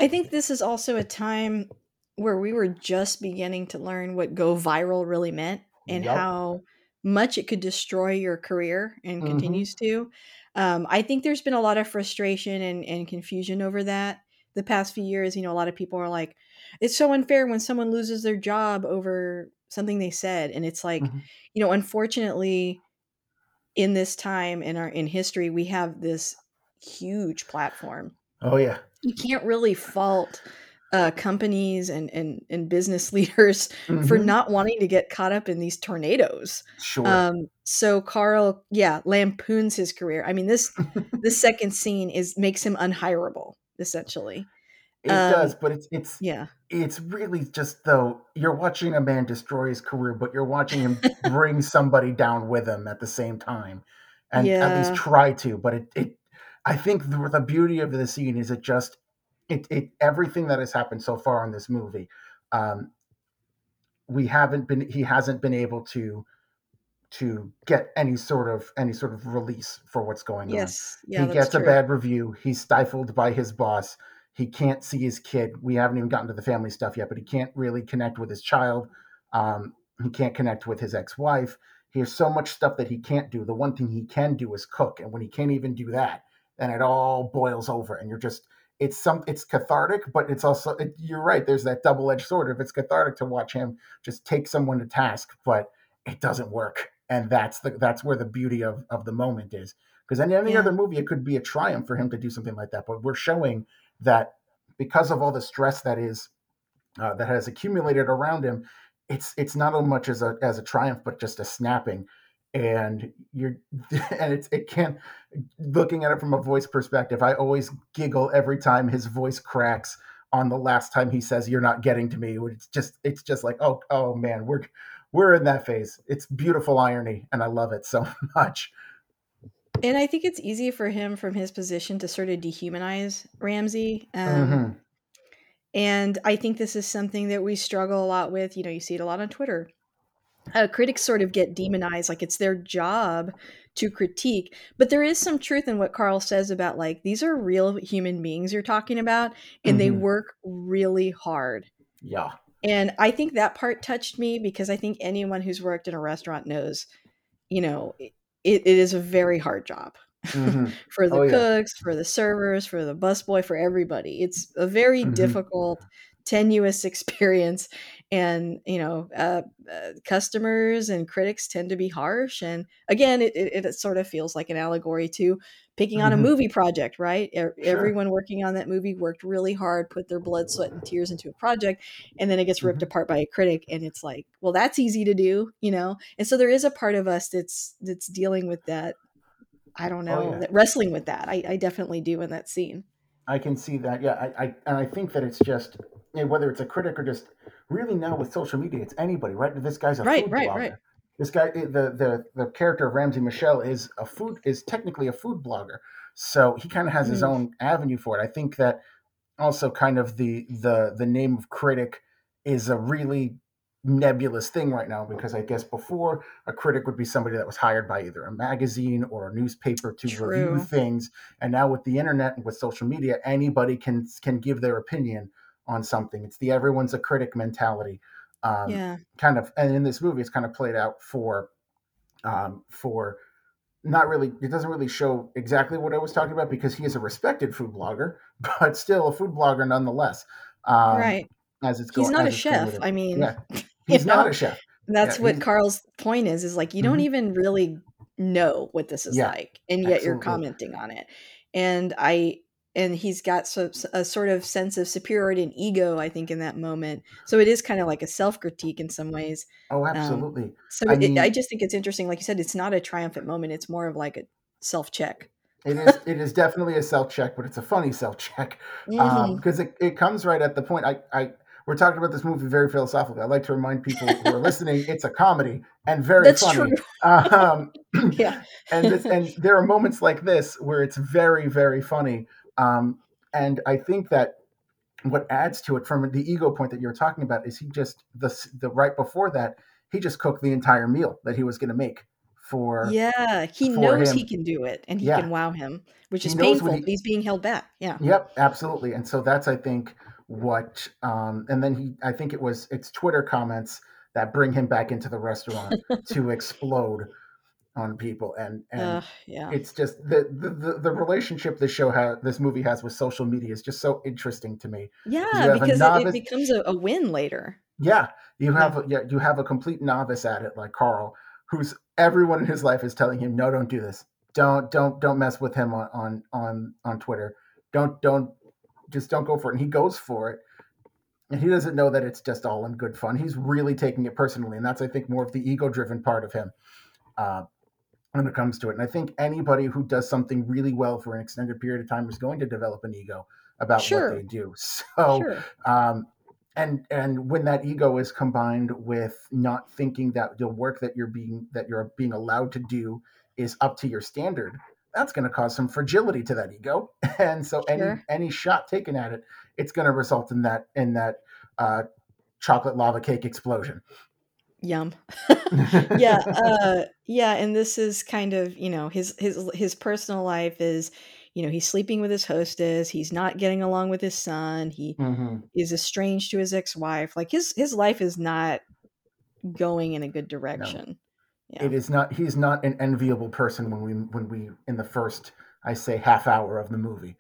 I think this is also a time where we were just beginning to learn what go viral really meant and Yup. how much it could destroy your career and Mhm. continues to. Um, I think there's been a lot of frustration and, and confusion over that the past few years. You know, a lot of people are like, it's so unfair when someone loses their job over something they said. And it's like, Mhm. you know, unfortunately, in this time in our in history, we have this huge platform Oh yeah, you can't really fault uh, companies and, and and business leaders for Mhm. not wanting to get caught up in these tornadoes. sure. Um, so Carl, yeah, lampoons his career. I mean this this second scene is makes him unhireable essentially. it um, does, but it's it's Yeah, it's really just though you're watching a man destroy his career, but you're watching him bring somebody down with him at the same time, and at least try to. But it, it I think the, the beauty of the scene is it just it, it everything that has happened so far in this movie. Um, we haven't been he hasn't been able to to get any sort of any sort of release for what's going on yes, yeah, he gets true. a bad review. He's stifled by his boss. He can't see his kid. We haven't even gotten to the family stuff yet, but he can't really connect with his child. Um, he can't connect with his ex-wife. He has so much stuff that he can't do. The one thing he can do is cook, and when he can't even do that, then it all boils over, and you're just it's some it's cathartic, but it's also it, you're right. There's that double-edged sword. If it's cathartic to watch him just take someone to task, but it doesn't work, and that's the that's where the beauty of of the moment is because in any Yeah. other movie it could be a triumph for him to do something like that but we're showing that because of all the stress that is uh, that has accumulated around him it's it's not as much as a as a triumph but just a snapping and you're and it's it can't looking at it from a voice perspective i always giggle every time his voice cracks on the last time he says you're not getting to me it's just it's just like oh oh man we're we're in that phase it's beautiful irony and i love it so much And I think it's easy for him from his position to sort of dehumanize Ramsey. Um, Mhm. And I think this is something that we struggle a lot with. You know, you see it a lot on Twitter. Uh, critics sort of get demonized, like it's their job to critique. But there is some truth in what Carl says about like these are real human beings you're talking about, and they Mhm. work really hard. yeah And I think that part touched me because I think anyone who's worked in a restaurant knows, you know, it, it is a very hard job hmm for the Oh yeah. cooks, for the servers, for the busboy, for everybody. It's a very hmm difficult, tenuous experience. And, you know, uh, uh, customers and critics tend to be harsh. And again, it, it, it sort of feels like an allegory to picking on a hmm movie project, right? E- Sure. Everyone working on that movie worked really hard, put their blood, sweat, and tears into a project, and then it gets ripped hmm apart by a critic. And it's like, well, that's easy to do, you know? And so there is a part of us that's that's dealing with that I don't Oh know, yeah. that wrestling with that. I, I definitely do in that scene. I can see that. Yeah, I, I and I think that it's just you know, whether it's a critic or just really now with social media, it's anybody, right? This guy's a Right, food right, right. blogger. This guy, eh, the the the character of Ramsey Michel is a food is technically a food blogger, so he kind of has his Mm, own avenue for it. I think that also kind of the the the name of critic is a really nebulous thing right now because I guess before a critic would be somebody that was hired by either a magazine or a newspaper to review things and now with the internet and with social media anybody can can give their opinion on something it's the everyone's a critic mentality um, Yeah. kind of and in this movie it's kind of played out for um, for not really it doesn't really show exactly what i was talking about because he is a respected food blogger but still a food blogger nonetheless um, Right. as it's He's not a as it's going with chef. I mean, yeah he's not know, a chef yeah that's what Carl's point is, is like you don't mhm, even really know what this is yeah like, and yet you're commenting on it. And I and he's got so, a sort of sense of superiority and ego, I think, in that moment. So it is kind of like a self critique in some ways. oh Um, absolutely so i it, I just think it's interesting. Like you said, it's not a triumphant moment. It's more of like a self check. It is it is definitely a self check, but it's a funny self check um, hmm because it, it comes right at the point. I, I we're talking about this movie very philosophically. I like to remind people who are listening it's a comedy and very That's true. funny. Um, Yeah. and and there are moments like this where it's very very funny. Um, and I think that what adds to it from the ego point that you're talking about is he just the the right before that he just cooked the entire meal that he was going to make for Yeah, he for knows he can do it and he Yeah, can wow him, which he is painful, he he's being held back. Yeah. Yep, absolutely. And so that's I think what um and then he I think it was it's Twitter comments that bring him back into the restaurant to explode on people and and Uh, yeah. it's just the the, the, the relationship this show has this movie has with social media is just so interesting to me Yeah, you have a because it, it becomes a, a win later. yeah you Yeah. have a, yeah you have a complete novice at it like Carl who's everyone in his life is telling him no don't do this don't don't don't mess with him on on on, on Twitter don't don't just don't go for it. And he goes for it. And he doesn't know that it's just all in good fun. He's really taking it personally. And that's, I think, more of the ego driven part of him uh, when it comes to it. And I think anybody who does something really well for an extended period of time is going to develop an ego about what they do. So, Sure. um, and and when that ego is combined with not thinking that the work that you're being that you're being allowed to do is up to your standard that's going to cause some fragility to that ego and so any Sure. any shot taken at it it's going to result in that in that uh, chocolate lava cake explosion Yum. yeah, uh yeah, and this is kind of, you know, his his his personal life is, you know, he's sleeping with his hostess, he's not getting along with his son, he hmm is estranged to his ex-wife. Like his his life is not going in a good no direction. Yeah. it is not he's not an enviable person when we when we in the first i say half hour of the movie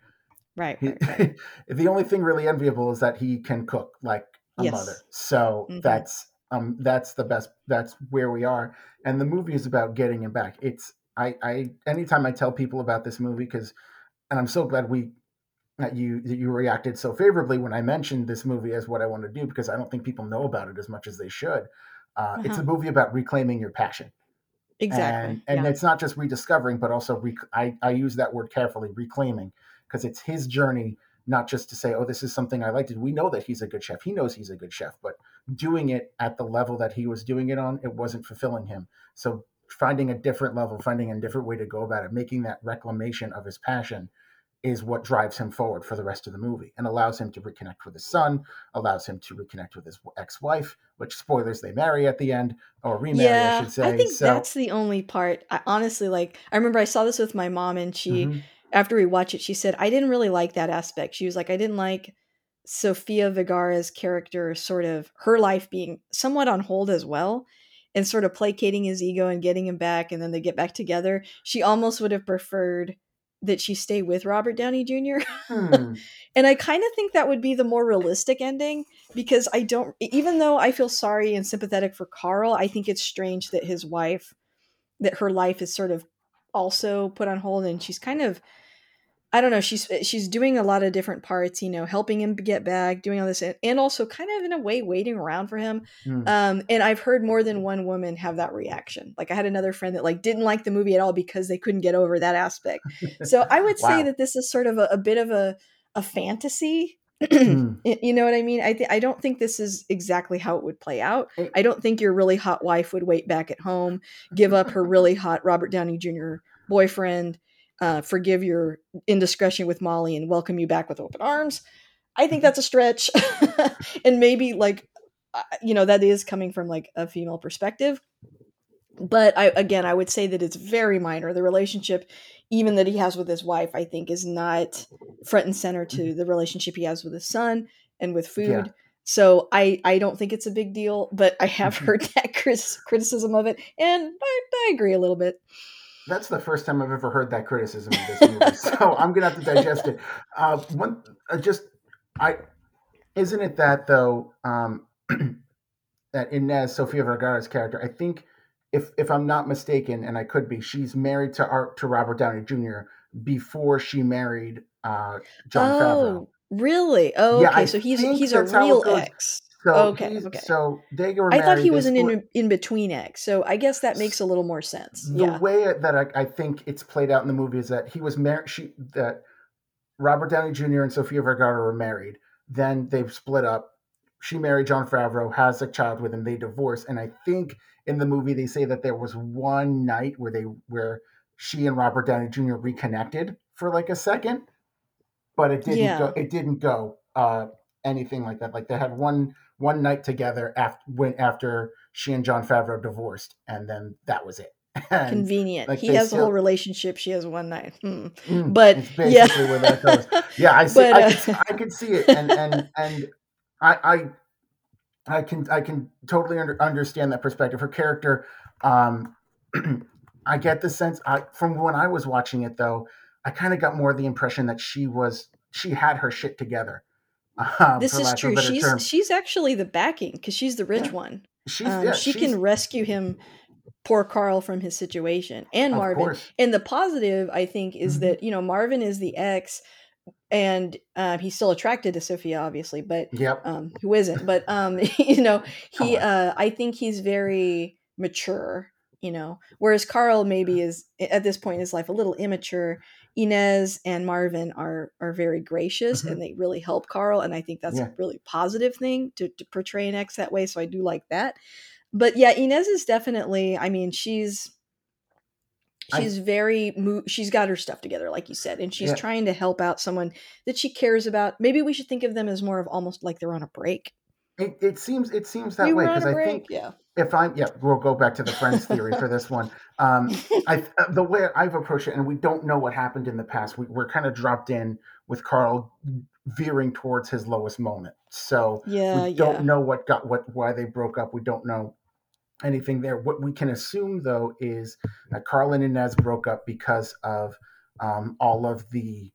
Right, He, right, right. the only thing really enviable is that he can cook like a mother. Yes. So hmm that's um that's the best. That's where we are. And the movie is about getting him back. It's I I anytime I tell people about this movie because and I'm so glad we that you that you reacted so favorably when I mentioned this movie as what I want to do because I don't think people know about it as much as they should. Uh, it's Uh-huh. a movie about reclaiming your passion and Exactly. and Yeah. it's not just rediscovering but also rec- I, I use that word carefully reclaiming because it's his journey not just to say oh this is something i like to do we know that he's a good chef he knows he's a good chef but doing it at the level that he was doing it on it wasn't fulfilling him so finding a different level finding a different way to go about it making that reclamation of his passion is what drives him forward for the rest of the movie and allows him to reconnect with his son, allows him to reconnect with his ex-wife, which spoilers they marry at the end or remarry, I Yeah, should I say. think So, that's the only part. I honestly like I remember I saw this with my mom and she mhm, after we watched it she said I didn't really like that aspect. She was like I didn't like Sofia Vergara's character sort of her life being somewhat on hold as well and sort of placating his ego and getting him back and then they get back together. She almost would have preferred that she stay with Robert Downey Jr. Hmm. and I kind of think that would be the more realistic ending because I don't even though I feel sorry and sympathetic for Carl, I think it's strange that his wife that her life is sort of also put on hold and she's kind of I don't know. She's eh, she's doing a lot of different parts, you know, helping him get back, doing all this, and also kind of in a way waiting around for him. Mm. Um, and I've heard more than one woman have that reaction. Like I had another friend that like didn't like the movie at all because they couldn't get over that aspect. So I would wow. say that this is sort of a, a bit of a a fantasy. mm. You know what I mean? I th- I don't think this is exactly how it would play out. I don't think your really hot wife would wait back at home, give up her really hot Robert Downey Jr. boyfriend uh, forgive your indiscretion with Molly and welcome you back with open arms. I think mm-hmm. that's a stretch. and maybe like, uh, you know, that is coming from like a female perspective. But I, again, I would say that it's very minor. The relationship, even that he has with his wife, I think is not front and center to mm-hmm. the relationship he has with his son and with food. Yeah. So I, I don't think it's a big deal, but I have mm-hmm. heard that criticism of it, and I, I agree a little bit that's the first time I've ever heard that criticism of this movie. so I'm gonna have to digest it. Uh, one, uh, just I, isn't it that though um, that Inez Sofia Vergara's character? I think if if I'm not mistaken, and I could be, she's married to Art to Robert Downey Jr. before she married uh, Jon oh, Favreau. Really? Oh, yeah, okay. I so he's he's a real ex. So okay, okay. So they were. I thought he was an in, in between ex, so I guess that makes a little more sense. The yeah. way that I, I, think it's played out in the movie is that he was married. She that Robert Downey Jr. and Sofia Vergara were married. Then they've split up. She married Jon Favreau, has a child with him. They divorce, and I think in the movie they say that there was one night where they where she and Robert Downey Jr. reconnected for like a second, but it didn't yeah. go. It didn't go uh, anything like that. Like they had one one night together after when after she and Jon Favreau divorced, and then that was it. And Convenient. Like he has still, a whole relationship. She has one night. Hmm. Mm, but yeah, yeah, I see. But, uh, I, can, I see it, and and and I I I can I can totally under, understand that perspective. Her character, um, I get the sense I, from when I was watching it though, I kind of got more the impression that she was she had her shit together um, this is true. She's term. she's actually the backing because she's the rich yeah. one. She's, um, yeah, she can rescue him, poor Carl, from his situation, and Marvin. And the positive, I think, is mm-hmm. that you know Marvin is the ex, and uh, he's still attracted to Sofia, obviously, but yep. um, who isn't? But um, you know, he. Uh, I think he's very mature. You know, whereas Carl maybe is at this point in his life a little immature Inez and Marvin are are very gracious mm-hmm. and they really help Carl, and I think that's yeah. a really positive thing to, to portray an ex that way. So I do like that. But yeah, Inez is definitely. I mean, she's she's I, very she's got her stuff together like you said and she's yeah. trying to help out someone that she cares about maybe we should think of them as more of almost like they're on a break it, it seems it seems that way because i think yeah if I'm yeah, we'll go back to the friends theory for this one. Um, I uh, the way I've approached it, and we don't know what happened in the past. We, we're kind of dropped in with Carl veering towards his lowest moment. So yeah, we don't yeah. know what got what why they broke up. We don't know anything there. What we can assume though is that Carl and Inez broke up because of um, all of the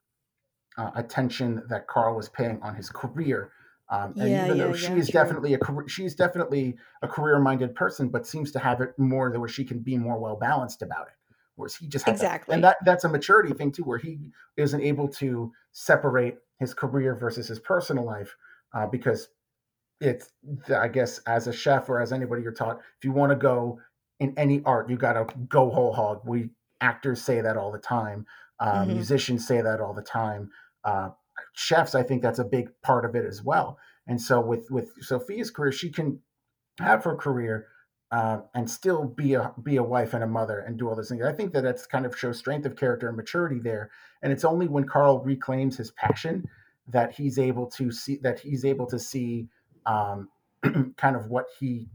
uh, attention that Carl was paying on his career um, and yeah, even though yeah, she yeah, is definitely a she's definitely a career minded person, but seems to have it more where she can be more well balanced about it. Whereas he just exactly, and that that's a maturity thing too, where he isn't able to separate his career versus his personal life uh, because it's I guess as a chef or as anybody you're taught, if you want to go in any art, you got to go whole hog. We actors say that all the time, um, mm-hmm. musicians say that all the time. Uh, chefs, I think that's a big part of it as well. And so with with Sofia's career, she can have her career uh, and still be a be a wife and a mother and do all those things. I think that that's kind of shows strength of character and maturity there. And it's only when Carl reclaims his passion that he's able to see that he's able to see um, kind of what he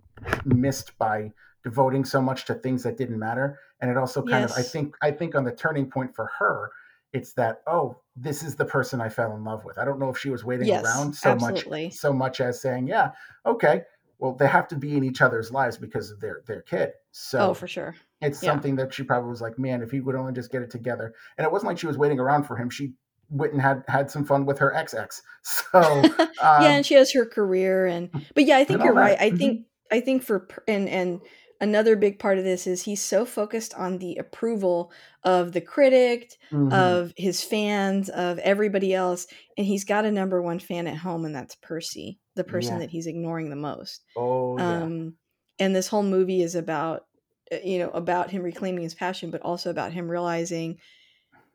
missed by devoting so much to things that didn't matter. And it also kind yes. of I think I think on the turning point for her it's that oh this is the person i fell in love with i don't know if she was waiting Yes, around so absolutely. much so much as saying yeah okay well they have to be in each other's lives because of their their kid so Oh, for sure. it's yeah. something that she probably was like man if he would only just get it together and it wasn't like she was waiting around for him she went and had had some fun with her ex-ex so yeah, um and she has her career and but yeah, I think you're right. that I Mhm. think I think for and and another big part of this is he's so focused on the approval of the critic, Mhm. of his fans, of everybody else, and he's got a number one fan at home, and that's Percy, the person Yeah. that he's ignoring the most. oh yeah Um, and this whole movie is about uh, you know about him reclaiming his passion, but also about him realizing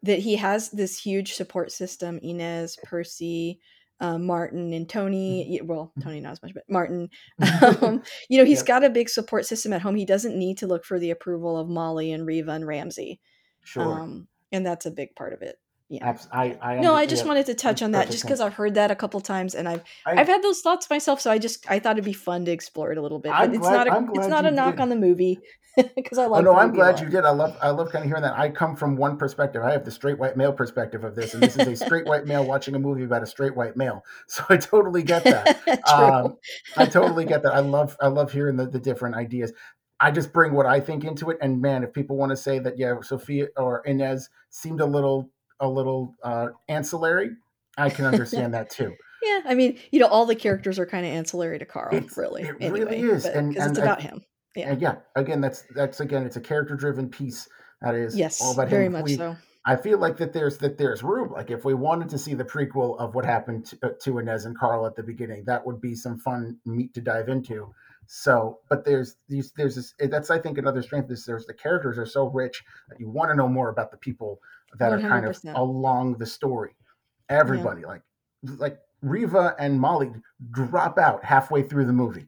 that he has this huge support system Inez, Percy, uh, Martin, and Tony. Well, Tony not as much, but Martin. Um, you know, he's Yep. got a big support system at home. He doesn't need to look for the approval of Molly and Riva and Ramsey. sure Um, and that's a big part of it. Yeah. I, I No, I just yeah, wanted to touch on that just because. I've heard that a couple times and I've I, I've had those thoughts myself, so I just I thought it'd be fun to explore it a little bit. But I'm it's glad- not a it's not a knock did. on the movie because I Oh like. no, I'm glad you did. I love I love kind of hearing that. I come from one perspective. I have the straight white male perspective of this, and this is a straight white male watching a movie about a straight white male. So I totally get that. Um, I totally get that. I love I love hearing the, the different ideas. I just bring what I think into it, and man, if people want to say that, yeah, Sofia or Inez seemed a little a little uh, ancillary, I can understand that too. yeah, I mean, you know, all the characters are kind of ancillary to Carl, It's- really. it anyway, really is, and- 'cause it's and I- about him. Yeah. And yeah, again, that's that's again, it's a character driven piece that is Yes, all about very him. much We- so. I feel like that there's that there's room. Like if we wanted to see the prequel of what happened to, uh, to Inez and Carl at the beginning, that would be some fun meat to dive into. So, but there's these there's this that's I think another strength is there's the characters are so rich that you want to know more about the people that are kind of along the story. Everybody like like Riva and Molly drop out halfway through the movie.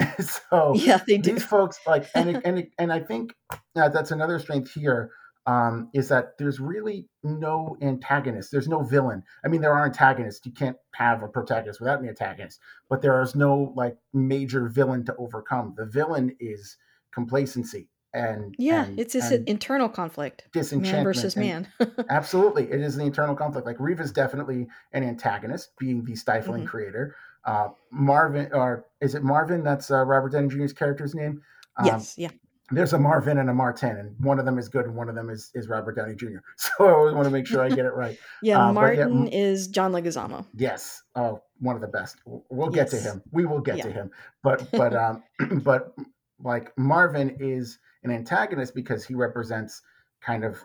so Yeah, they do. these folks like and it, and it, and I think uh, that's another strength here um, is that there's really no antagonist. There's no villain. I mean, there are antagonists. You can't have a protagonist without an antagonist, but there is no like major villain to overcome. The villain is complacency and Yeah, and- it's this internal conflict, man versus man. Absolutely, it is the internal conflict. Like Riva's definitely an antagonist, being the stifling Mhm. creator. Uh, Marvin, or is it Marvin? That's uh, Robert Downey Jr.'s character's name. Um, yes, yeah. There's a Marvin and a Martin, and one of them is good, and one of them is, is Robert Downey Jr. So I always want to make sure I get it right. Yeah, uh, yeah, Martin m- is John Leguizamo. Yes, oh, one of the best. We'll get to him. We will get Yeah. to him. But but um, but like Marvin is an antagonist because he represents kind of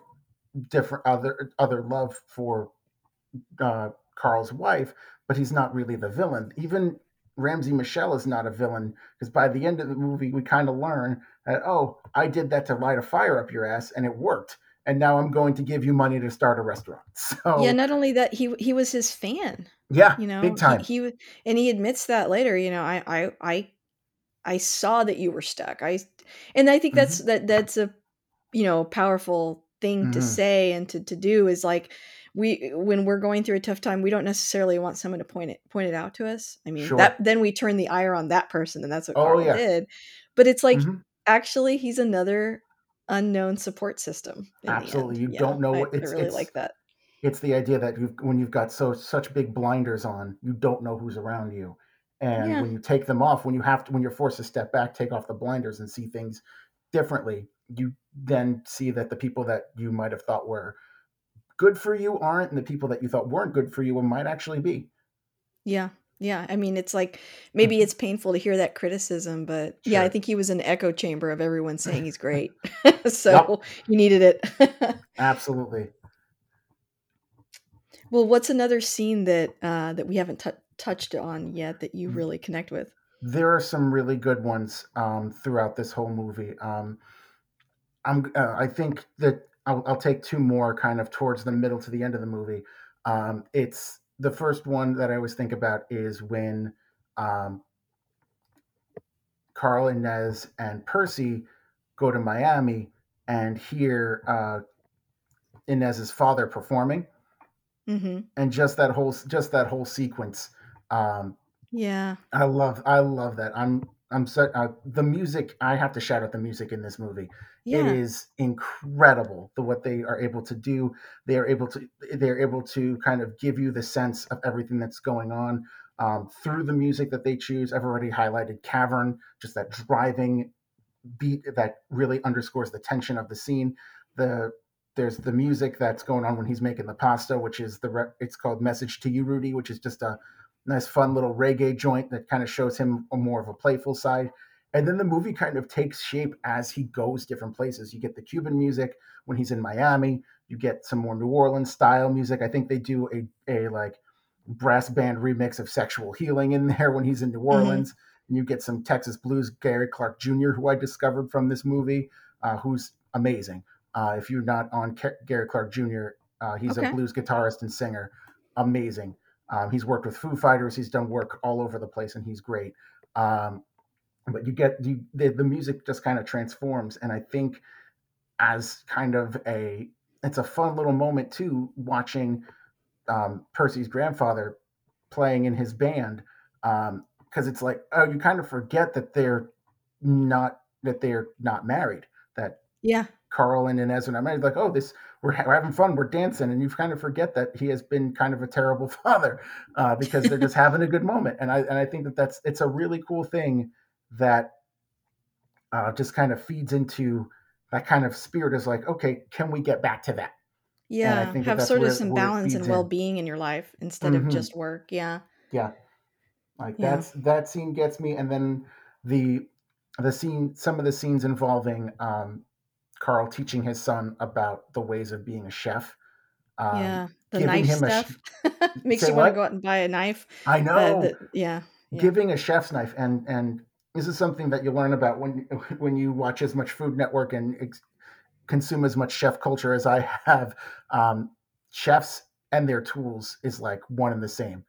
different other other love for uh, Carl's wife, but he's not really the villain. Even Ramsey Michel is not a villain because by the end of the movie, we kind of learn that oh, I did that to light a fire up your ass, and it worked. And now I'm going to give you money to start a restaurant. So Yeah, not only that, he he was his fan. yeah, You know, big time. He, he and he admits that later. You know, I I I I saw that you were stuck. I and I think that's Mm-hmm. that that's a you know powerful thing to Mhm. say and to to do is like we when we're going through a tough time we don't necessarily want someone to point it point it out to us i mean Sure. that then we turn the ire on that person and that's what Oh, Carl yeah. did but it's like Mhm. actually he's another unknown support system Absolutely. You Yeah, don't know I, what- I it's- really it's- like that it's the idea that you've when you've got so such big blinders on, you don't know who's around you. And Yeah. when you take them off, when you have to when you're forced to step back, take off the blinders and see things differently, you then see that the people that you might have thought were good for you aren't, and the people that you thought weren't good for you might actually be. yeah yeah i mean it's like maybe Mhm. it's painful to hear that criticism but yeah i think he was an echo chamber of everyone saying he's great so he needed it Absolutely. Well, what's another scene that uh, that we haven't tou touched on yet that you Mm. really connect with? there are some really good ones um, throughout this whole movie. Um, I'm, uh, I think that I'll, I'll take two more kind of towards the middle to the end of the movie. Um, it's the first one that I always think about is when um, Carl Inez and Percy go to Miami and hear uh, Inez's father performing, hmm and just that whole just that whole sequence. Um, Yeah, I love I love that. I'm I'm so uh, the music. I have to shout out the music in this movie. Yeah. It is incredible the what they are able to do. They are able to they're able to kind of give you the sense of everything that's going on um, through the music that they choose. I've already highlighted Cavern, just that driving beat that really underscores the tension of the scene. The there's the music that's going on when he's making the pasta, which is the re- it's called "Message to You, Rudy," which is just a nice, fun little reggae joint that kind of shows him a more of a playful side. And then the movie kind of takes shape as he goes different places. You get the Cuban music when he's in Miami. You get some more New Orleans style music. I think they do a a like brass band remix of "Sexual Healing" in there when he's in New Orleans. Mm-hmm. And you get some Texas blues. Gary Clark Jr., who I discovered from this movie, uh, who's amazing. Uh, if you're not on Gary Clark Jr., uh, he's okay. a blues guitarist and singer, amazing. Um, he's worked with Foo Fighters. He's done work all over the place, and he's great. Um, but you get you, the, the music just kind of transforms, and I think as kind of a it's a fun little moment too, watching um, Percy's grandfather playing in his band because um, it's like oh you kind of forget that they're not that they're not married that yeah Carl and Inez and I'm like, oh, this we're, we're, having fun, we're dancing, and you kind of forget that he has been kind of a terrible father uh, because they're just having a good moment. And I and I think that that's it's a really cool thing that uh, just kind of feeds into that kind of spirit. Is like, okay, can we get back to that? Yeah, have sort where, of some balance and well being in. in your life instead mm-hmm. of just work. Yeah, yeah, like yeah. that's that scene gets me, and then the the scene, some of the scenes involving um, Carl teaching his son about the ways of being a chef. Um, yeah, the knife stuff sh- makes you want to go out and buy a knife. I know. Uh, the, yeah, yeah, giving a chef's knife, and and this is something that you learn about when when you watch as much Food Network and ex- consume as much chef culture as I have. Um, chefs and their tools is like one and the same.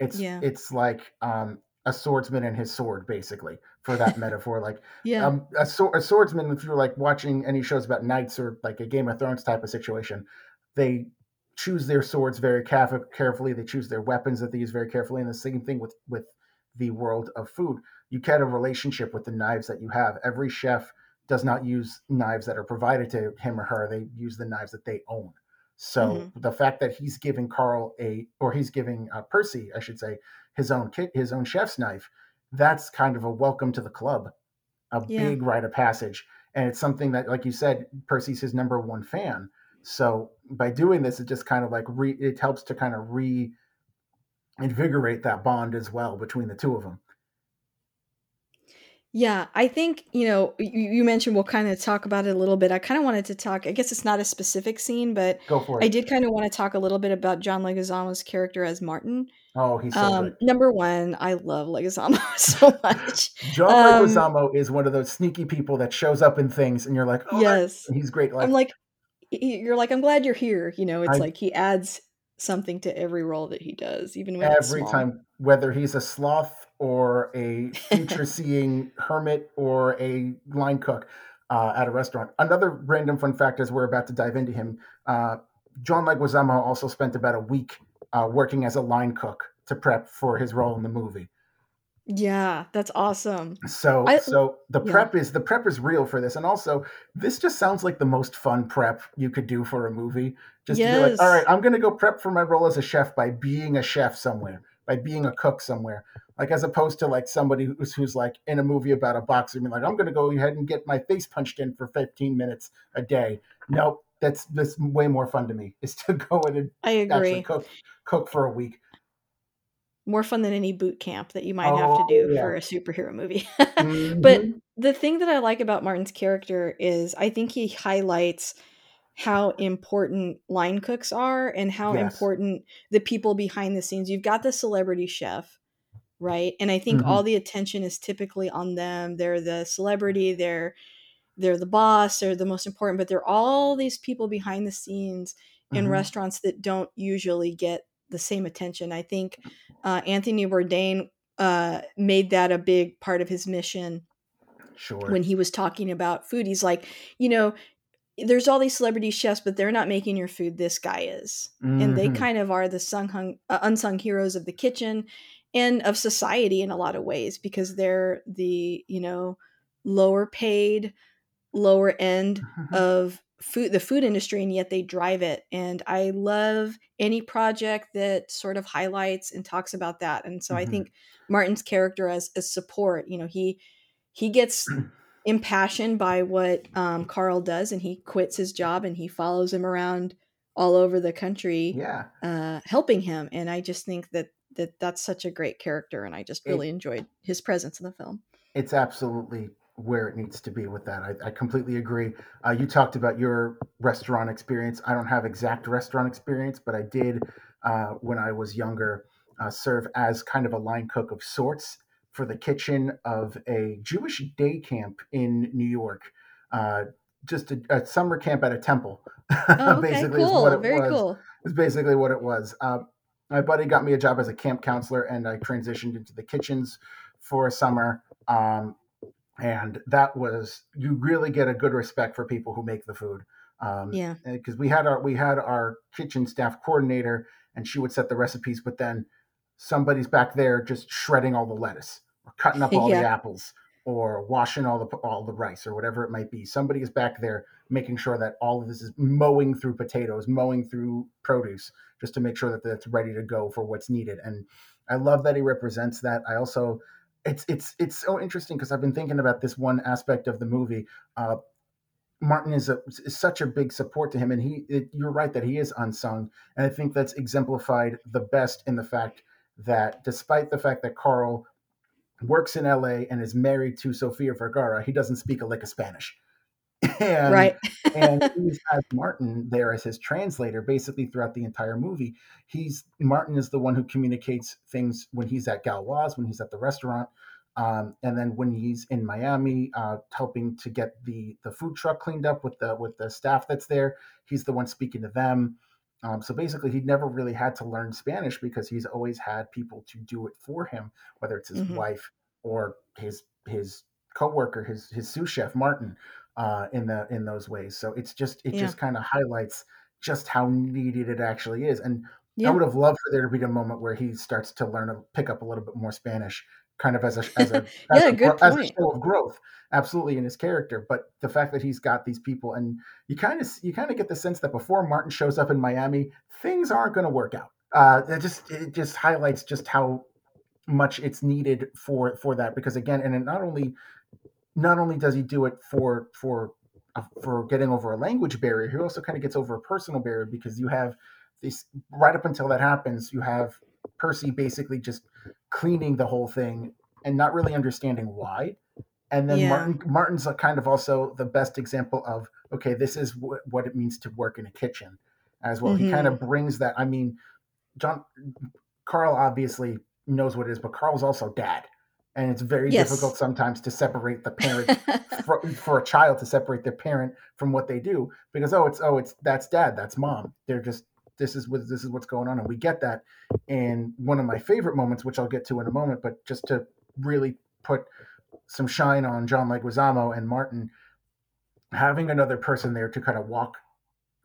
It's yeah. it's like um, a swordsman and his sword, basically, for that metaphor. Like, yeah, um, a, a swordsman. If you're like watching any shows about knights or like a Game of Thrones type of situation, they choose their swords very caref- carefully. They choose their weapons that they use very carefully. And the same thing with with the world of food. You get a relationship with the knives that you have. Every chef does not use knives that are provided to him or her. They use the knives that they own. So mm-hmm. the fact that he's giving Carl a, or he's giving uh, Percy, I should say, his own kit, his own chef's knife, that's kind of a welcome to the club, a yeah. big rite of passage. And it's something that, like you said, Percy's his number one fan. So by doing this, it just kind of like re, it helps to kind of reinvigorate that bond as well between the two of them. Yeah, I think, you know, you, you mentioned we'll kind of talk about it a little bit. I kind of wanted to talk, I guess it's not a specific scene, but Go for it. I did kind of want to talk a little bit about John Leguizamo's character as Martin. Oh, he's so um, good. Number one, I love Leguizamo so much. John um, Leguizamo is one of those sneaky people that shows up in things, and you're like, oh, yes, he's great. Like, I'm like, you're like, I'm glad you're here. You know, it's I, like he adds something to every role that he does, even when every time, whether he's a sloth or a future seeing hermit or a line cook uh, at a restaurant. Another random fun fact as we're about to dive into him, uh, John Leguizamo also spent about a week uh, working as a line cook to prep for his role in the movie. Yeah, that's awesome. So I, so the prep yeah. is the prep is real for this. And also this just sounds like the most fun prep you could do for a movie. Just yes. to be like, all right, I'm gonna go prep for my role as a chef by being a chef somewhere, by being a cook somewhere. Like as opposed to like somebody who's, who's like in a movie about a boxer being like i'm going to go ahead and get my face punched in for 15 minutes a day. Nope. That's that's way more fun to me is to go in and i agree. cook cook for a week. More fun than any boot camp that you might oh, have to do yeah. for a superhero movie. Mm-hmm. but the thing that i like about martin's character is i think he highlights how important line cooks are and how yes. important the people behind the scenes. You've got the celebrity chef right? And i think mm-hmm. all the attention is typically on them. They're the celebrity they're they're the boss they're the most important but they're all these people behind the scenes in mm-hmm. restaurants that don't usually get the same attention. I think uh, anthony bourdain uh, made that a big part of his mission sure. when he was talking about food. He's like you know there's all these celebrity chefs, but they're not making your food. This guy is, mm-hmm. and they mm-hmm. kind of are the sung uh, unsung heroes of the kitchen and of society in a lot of ways because they're the you know lower paid lower end of food the food industry and yet they drive it and i love any project that sort of highlights and talks about that and so mm-hmm. i think martin's character as a support you know he he gets impassioned by what um, carl does and he quits his job and he follows him around all over the country yeah uh, helping him and i just think that that that's such a great character and i just really it, enjoyed his presence in the film it's absolutely where it needs to be with that. I, I completely agree. Uh, you talked about your restaurant experience. I don't have exact restaurant experience, but I did uh, when I was younger uh, serve as kind of a line cook of sorts for the kitchen of a Jewish day camp in New York. Uh, just a, a, summer camp at a temple. Oh, okay, basically, cool. is what it Very was. Cool. Is basically what it was. Uh, my buddy got me a job as a camp counselor, and I transitioned into the kitchens for a summer. Um, and that was you really get a good respect for people who make the food. Um, yeah, because we had our we had our kitchen staff coordinator, and she would set the recipes, but then somebody's back there just shredding all the lettuce or cutting up all yeah. the apples or washing all the all the rice or whatever it might be. Somebody is back there making sure that all of this is mowing through potatoes, mowing through produce, just to make sure that that's ready to go for what's needed. And I love that he represents that. I also it's it's it's so interesting because I've been thinking about this one aspect of the movie. Uh, Martin is, a, is such a big support to him, and he it, you're right that he is unsung, and I think that's exemplified the best in the fact that despite the fact that Carl works in LA and is married to Sofia Vergara, he doesn't speak a lick of Spanish. and, right. and he has Martin there as his translator basically throughout the entire movie. He's Martin is the one who communicates things when he's at Gauloise, when he's at the restaurant, um, and then when he's in Miami, uh, helping to get the the food truck cleaned up with the with the staff that's there. He's the one speaking to them. Um, so basically, he never really had to learn Spanish because he's always had people to do it for him, whether it's his mm-hmm. wife or his his coworker, his his sous chef Martin uh, in the in those ways. So it's just it yeah. just kind of highlights just how needed it actually is. And yeah. I would have loved for there to be a moment where he starts to learn to pick up a little bit more Spanish, kind of as a as a, as, yeah, a, good as a show of growth, absolutely in his character. But the fact that he's got these people, and you kind of you kind of get the sense that before Martin shows up in Miami, things aren't going to work out. Uh, it just it just highlights just how much it's needed for for that because again, and it not only not only does he do it for for uh, for getting over a language barrier, he also kind of gets over a personal barrier because you have this right up until that happens, you have Percy basically just cleaning the whole thing and not really understanding why. And then yeah. Martin Martin's kind of also the best example of okay, this is w- what it means to work in a kitchen as well. Mm-hmm. He kind of brings that. I mean, John Carl obviously knows what it is, but Carl's also dad and it's very yes. difficult sometimes to separate the parent for, for, a child to separate their parent from what they do because oh it's oh it's that's dad that's mom they're just this is what this is what's going on and we get that and one of my favorite moments which i'll get to in a moment but just to really put some shine on john leguizamo and martin having another person there to kind of walk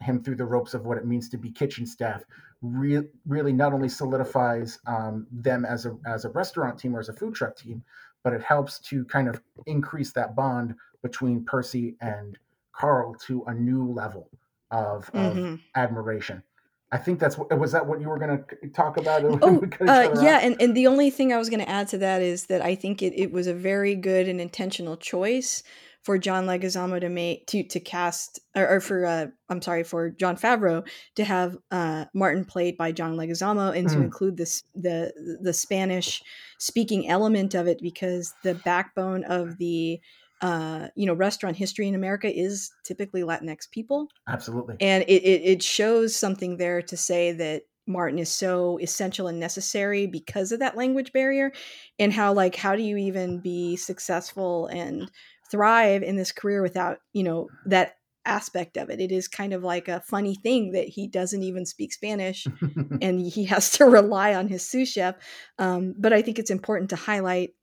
him through the ropes of what it means to be kitchen staff re- really not only solidifies um, them as a as a restaurant team or as a food truck team, but it helps to kind of increase that bond between Percy and Carl to a new level of, mm-hmm. of admiration. I think that's what was that what you were going to talk about? Oh, uh, yeah, and, and the only thing I was going to add to that is that I think it, it was a very good and intentional choice for John Leguizamo to make to to cast or, or for uh, I'm sorry for Jon Favreau to have uh, Martin played by John Leguizamo and mm. to hmm. include this the the Spanish speaking element of it because the backbone of the uh, you know restaurant history in America is typically Latinx people. Absolutely, and it, it, it shows something there to say that Martin is so essential and necessary because of that language barrier and how like how do you even be successful and thrive in this career without you know that aspect of it? It is kind of like a funny thing that he doesn't even speak spanish and he has to rely on his sous chef. Um, but i think it's important to highlight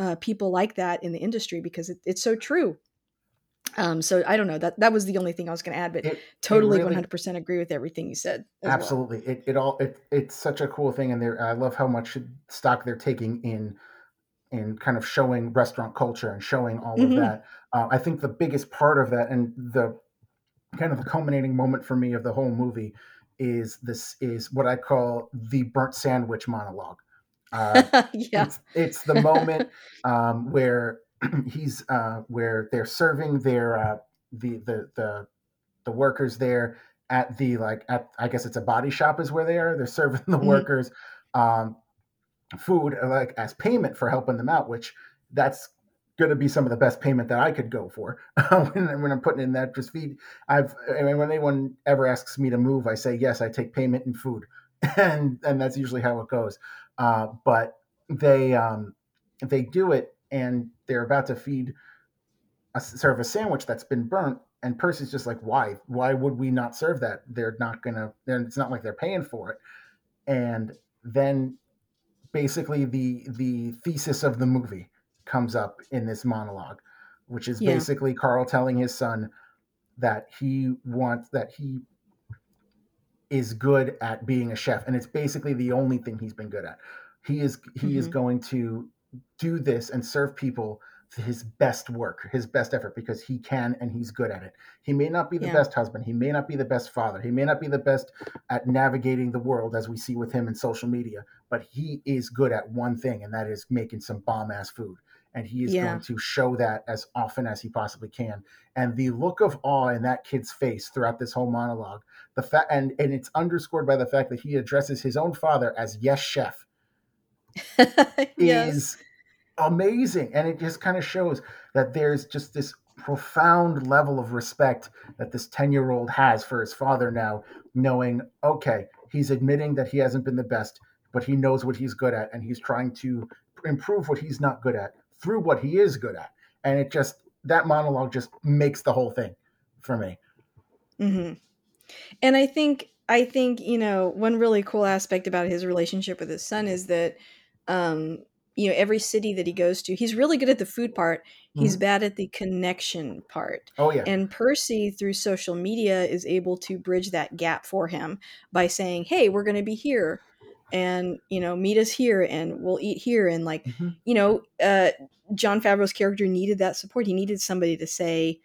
uh, people like that in the industry because it, it's so true Um, so I don't know that that was the only thing I was going to add, but It- totally 100% agree with everything you said. as well. Absolutely, it, it all it, it's such a cool thing, and I love how much stock they're taking in in kind of showing restaurant culture and showing all Mhm. of that. Uh, I think the biggest part of that and the kind of the culminating moment for me of the whole movie is this is what I call the burnt sandwich monologue. Uh, yeah. it's, it's the moment um, where he's uh, where they're serving their uh, the, the the the workers there at the like at I guess it's a body shop is where they are. They're serving the Mhm. workers um, food uh, like as payment for helping them out, which that's going to be some of the best payment that I could go for when, when I'm putting in that just feed. I've I mean, when anyone ever asks me to move, I say yes. I take payment in food, and and that's usually how it goes. Uh, but they um, they do it, and they're about to feed a, serve a sandwich that's been burnt. And Percy's just like, why? Why would we not serve that? They're not gonna. And it's not like they're paying for it. And then basically the the thesis of the movie comes up in this monologue, which is Yeah. basically Carl telling his son that he wants that he is good at being a chef, and it's basically the only thing he's been good at. He is he is Mhm. going to do this and serve people his best work, his best effort, because he can and he's good at it. He may not be the Yeah. best husband, he may not be the best father, he may not be the best at navigating the world as we see with him in social media, but he is good at one thing, and that is making some bomb ass food. And he is Yeah. going to show that as often as he possibly can. And the look of awe in that kid's face throughout this whole monologue, the fact, and and it's underscored by the fact that he addresses his own father as yes chef yes. is amazing and it just kind of shows that there's just this profound level of respect that this 10 year old has for his father now knowing okay he's admitting that he hasn't been the best but he knows what he's good at and he's trying to improve what he's not good at through what he is good at. And it just that monologue just makes the whole thing for me. Hmm And I think I think you know one really cool aspect about his relationship with his son is that um, you know every city that he goes to, he's really good at the food part. He's bad at the connection part. oh yeah. And Percy, through social media, is able to bridge that gap for him by saying, "Hey, we're going to be here, and you know, meet us here, and we'll eat here." And like, Mhm. you know, uh, Jon Favreau's character needed that support. He needed somebody to say,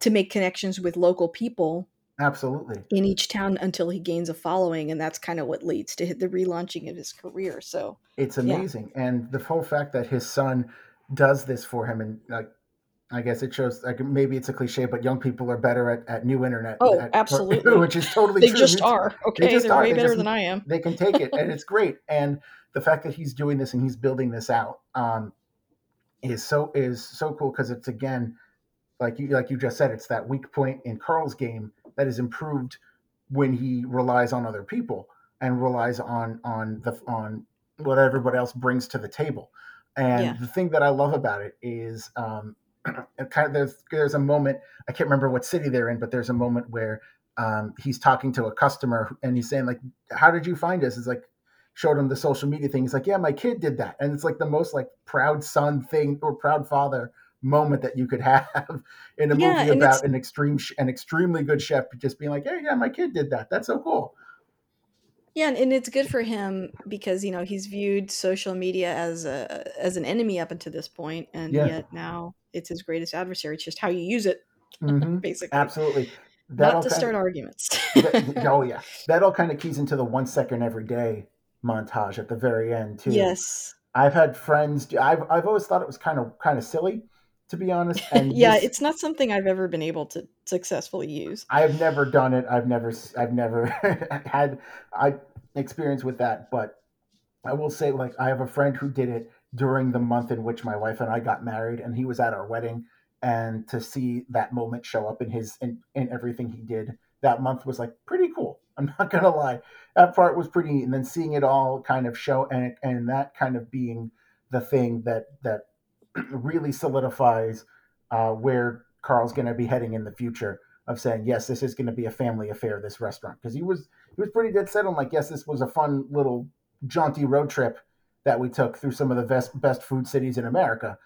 to make connections with local people absolutely in each town until he gains a following, and that's kind of what leads to the relaunching of his career. So, it's Yeah. amazing and the whole fact that his son does this for him and like i guess it shows like maybe it's a cliche but young people are better at, at new internet Oh, at- absolutely. which is totally true. they true just are okay. just They're are. way They better just- than I am. they can take it and it's great and the fact that he's doing this and he's building this out um, is so is so cool because it's again like you like you just said it's that weak point in carl's game that is improved when he relies on other people and relies on on the on what everybody else brings to the table and Yeah. the thing that i love about it is um kind of there's there's a moment i can't remember what city they're in but there's a moment where um, he's talking to a customer and he's saying like how did you find us? It's like showed him the social media thing. He's like yeah my kid did that. And it's like the most like proud son thing or proud father moment that you could have in a Yeah, movie about an extreme an extremely good chef just being like hey yeah my kid did that. That's so cool. Yeah, and, and it's good for him because you know he's viewed social media as a as an enemy up until this point, and Yeah. yet now it's his greatest adversary. It's just how you use it, hmm basically. absolutely Not to start of, arguments. that, oh yeah that all kind of keys into the one second every day montage at the very end too yes. I've had friends. do- I've I've always thought it was kind of kind of silly, to be honest. And yeah, this- it's not something I've ever been able to successfully use. I've never done it. I've never I've never had I experience with that. But I will say, like, I have a friend who did it during the month in which my wife and I got married, and he was at our wedding. And to see that moment show up in his in, in everything he did that month was like pretty cool. I'm not gonna lie, that part was pretty. And then seeing it all kind of show and and that kind of being the thing that that really solidifies uh, where Carl's to be heading in the future of saying yes, this is to be a family affair. This restaurant because he was he was pretty dead set on like yes, this was a fun little jaunty road trip that we took through some of the best best food cities in America.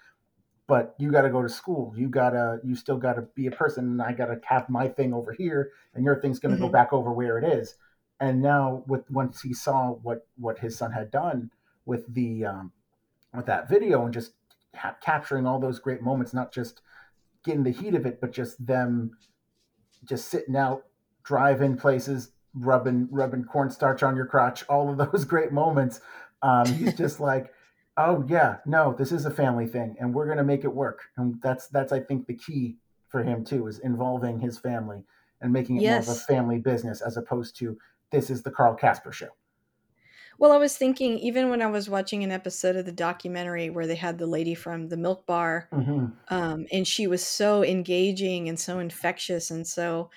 but you got to go to school. You gotta, you still got to be a person, and I got to have my thing over here, and your thing's going to Mhm. go back over where it is. And now, with once he saw what what his son had done with the um, with that video, and just ha- capturing all those great moments, not just getting the heat of it, but just them just sitting out, driving places, rubbing rubbing cornstarch on your crotch, all of those great moments. Um, he's just like, oh yeah, no, this is a family thing, and we're gonna make it work. And that's that's I think the key for him too is involving his family and making it more of a family business as opposed to this is the Carl Casper show. Well, I was thinking, even when I was watching an episode of the documentary where they had the lady from the milk bar, hmm um, and she was so engaging and so infectious and so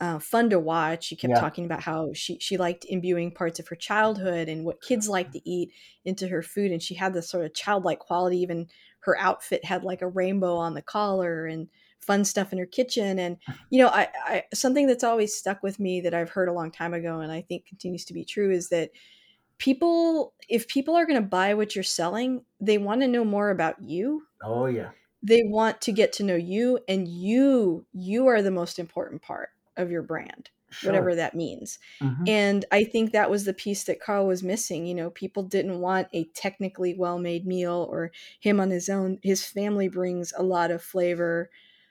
uh, fun to watch. She kept Yeah. talking about how she she liked imbuing parts of her childhood and what kids like to eat into her food, and she had this sort of childlike quality. Even her outfit had like a rainbow on the collar and fun stuff in her kitchen. And you know, I, I something that's always stuck with me that I've heard a long time ago, and I think continues to be true, is that people, if people are going to buy what you're selling, they want to know more about you Oh yeah. they want to get to know you and you you are the most important part of your brand Sure. whatever that means Mhm. and i think that was the piece that carl was missing you know people didn't want a technically well made meal or him on his own his family brings a lot of flavor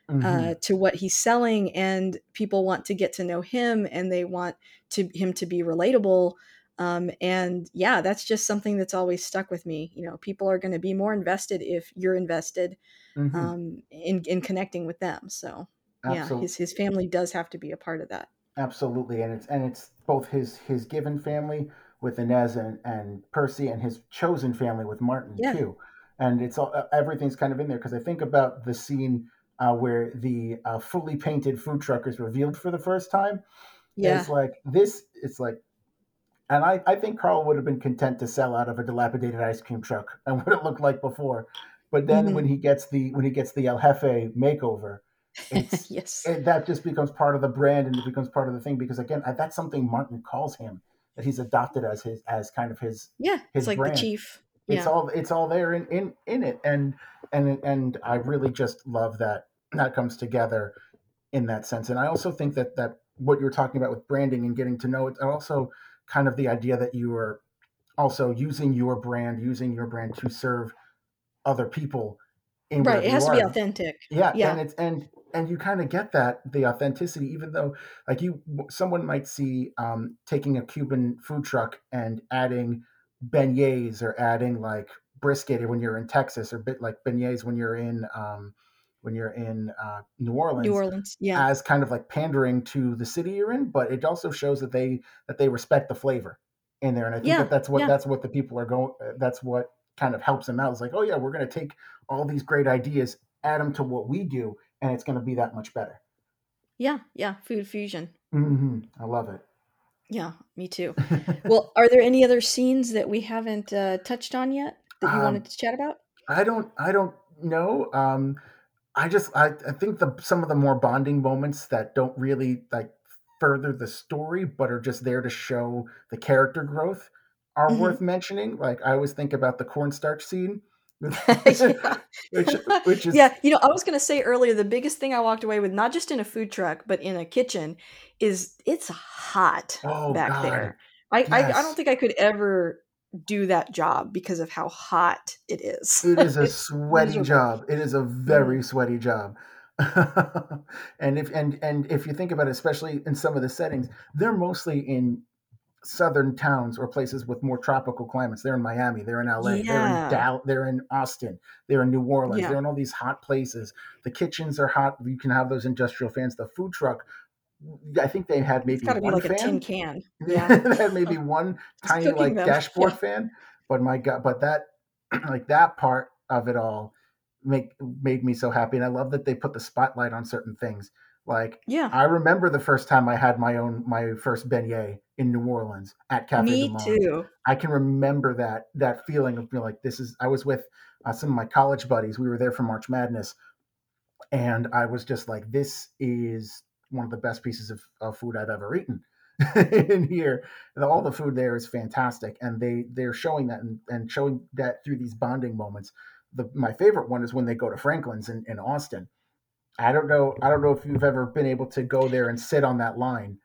Mhm. uh, to what he's selling and people want to get to know him and they want to him to be relatable um, and yeah that's just something that's always stuck with me you know people are going to be more invested if you're invested Mhm. um, in in connecting with them. So yeah, his his family does have to be a part of that. Absolutely, and it's and it's both his his given family with Inez and, and Percy, and his chosen family with Martin Yeah. too, and it's all everything's kind of in there because I think about the scene uh, where the uh, fully painted food truck is revealed for the first time. Yeah, It's like this. It's like, and I I think Carl would have been content to sell out of a dilapidated ice cream truck and what it looked like before, but then Mhm. when he gets the when he gets the El Jefe makeover, yes, it, that just becomes part of the brand and it becomes part of the thing because again I- that's something martin calls him that he's adopted as his as kind of his yeah. his It's like brand. the chief. it's all it's all there in in in it and and and i really just love that that comes together in that sense and i also think that that what you're talking about with branding and getting to know it and also kind of the idea that you are also using your brand using your brand to serve other people in right. It has to be authentic. Yeah, Yeah. and it's and and you kind of get that the authenticity, even though like you someone might see um, taking a Cuban food truck and adding beignets or adding like brisket when you're in Texas or bit like beignets when you're in um, when you're in uh, New Orleans New Orleans. Yeah, as kind of like pandering to the city you're in, but it also shows that they that they respect the flavor in there, and I think Yeah, that that's what yeah. that's what the people are going. That's what kind of helps them out. It's like, oh yeah, we're going to take all these great ideas, add them to what we do, and it's going to be that much better. yeah, yeah. Food fusion. hmm I love it. Yeah, me too. Well, are there any other scenes that we haven't uh, touched on yet that you Um, wanted to chat about? I don't I don't know. Um, I just I, I think the some of the more bonding moments that don't really like further the story, but are just there to show the character growth are Mhm. worth mentioning. Like I always think about the cornstarch scene, yeah. which which is yeah, you know, I was going to say earlier the biggest thing I walked away with, not just in a food truck, but in a kitchen, is it's hot oh back god there. I, I, I don't think I could ever do that job because of how hot it is. It is a sweaty job. It is a mm. very sweaty job. and if and and if you think about it, especially in some of the settings, they're mostly in southern towns or places with more tropical climates. They're in Miami, they're in LA, they're in Yeah. Dal- they're in Austin, they're in New Orleans, Yeah. they're in all these hot places. The kitchens are hot. You can have those industrial fans. The food truck, I think they had maybe got to be one like a tin fan. can. they Yeah. had maybe one tiny like them. dashboard Yeah. fan, but my god, but that like that part of it all make made me so happy, and I love that they put the spotlight on certain things. Like Yeah. I remember the first time I had my own my first beignet in New Orleans at Cafe Me du Monde. too. I can remember that that feeling of being like this is. I was with uh, some of my college buddies. We were there for March Madness, and I was just like, this is one of the best pieces of, of food I've ever eaten in here. And all the food there is fantastic, and they they're showing that and, and showing that through these bonding moments. the my favorite one is when they go to Franklin's in, in Austin. I don't know. I don't know if you've ever been able to go there and sit on that line.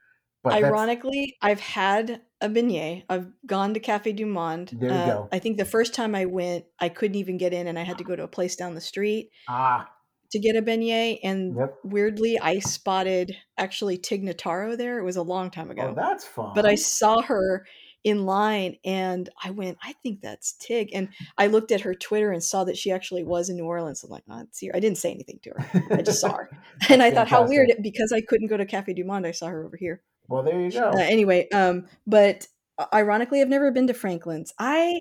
But ironically, I've had a beignet. I've gone to Cafe Du Monde. There you uh, go. I think the first time I went, I couldn't even get in, and I had to go to a place down the street. Ah. To get a beignet, and yep. weirdly, I spotted actually Tig Notaro there. It was a long time ago. Oh, that's fun. But I saw her in line and I went, I think that's Tig. And I looked at her Twitter and saw that she actually was in New Orleans. I'm like, oh, it's here. I didn't say anything to her. I just saw her. and I thought, how weird because I couldn't go to Cafe Du Monde, I saw her over here. Well, there you go. Uh, anyway, um, but uh, ironically, I've never been to Franklin's. I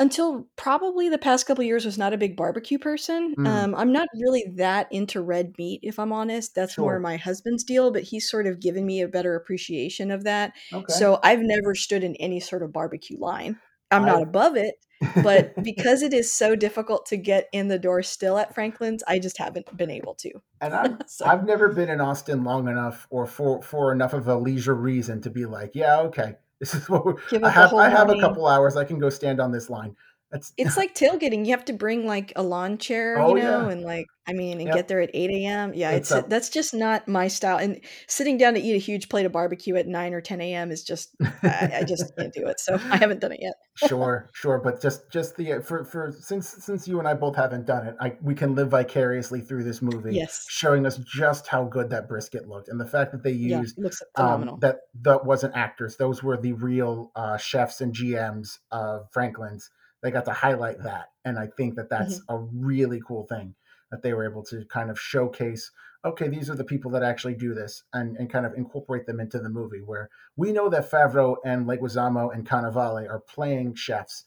until probably the past couple years was not a big barbecue person. Mm. Um, I'm not really that into red meat, if I'm honest. That's sure. more my husband's deal, but he's sort of given me a better appreciation of that. Okay. So I've never stood in any sort of barbecue line. I'm not above it, but because it is so difficult to get in the door still at Franklin's, I just haven't been able to. And I've, so. I've never been in Austin long enough or for for enough of a leisure reason to be like, yeah, okay, this is what I have. I have a couple hours. I can go stand on this line. That's it's like tailgating. You have to bring like a lawn chair, oh, you know, yeah. and like I mean, and yep. get there at eight a.m. Yeah, it's, it's that's just not my style. And sitting down to eat a huge plate of barbecue at nine or ten a.m. is just I, I, just can't do it. So I haven't done it yet. sure, sure, but just just the for for since since you and I both haven't done it, I we can live vicariously through this movie, yes, showing us just how good that brisket looked, and the fact that they used yeah, looks um, phenomenal. Um, that that wasn't actors; those were the real uh, chefs and GMs of Franklin's they got to highlight that and i think that that's mm-hmm. a really cool thing that they were able to kind of showcase okay these are the people that actually do this and, and kind of incorporate them into the movie where we know that favreau and leguizamo and cannavale are playing chefs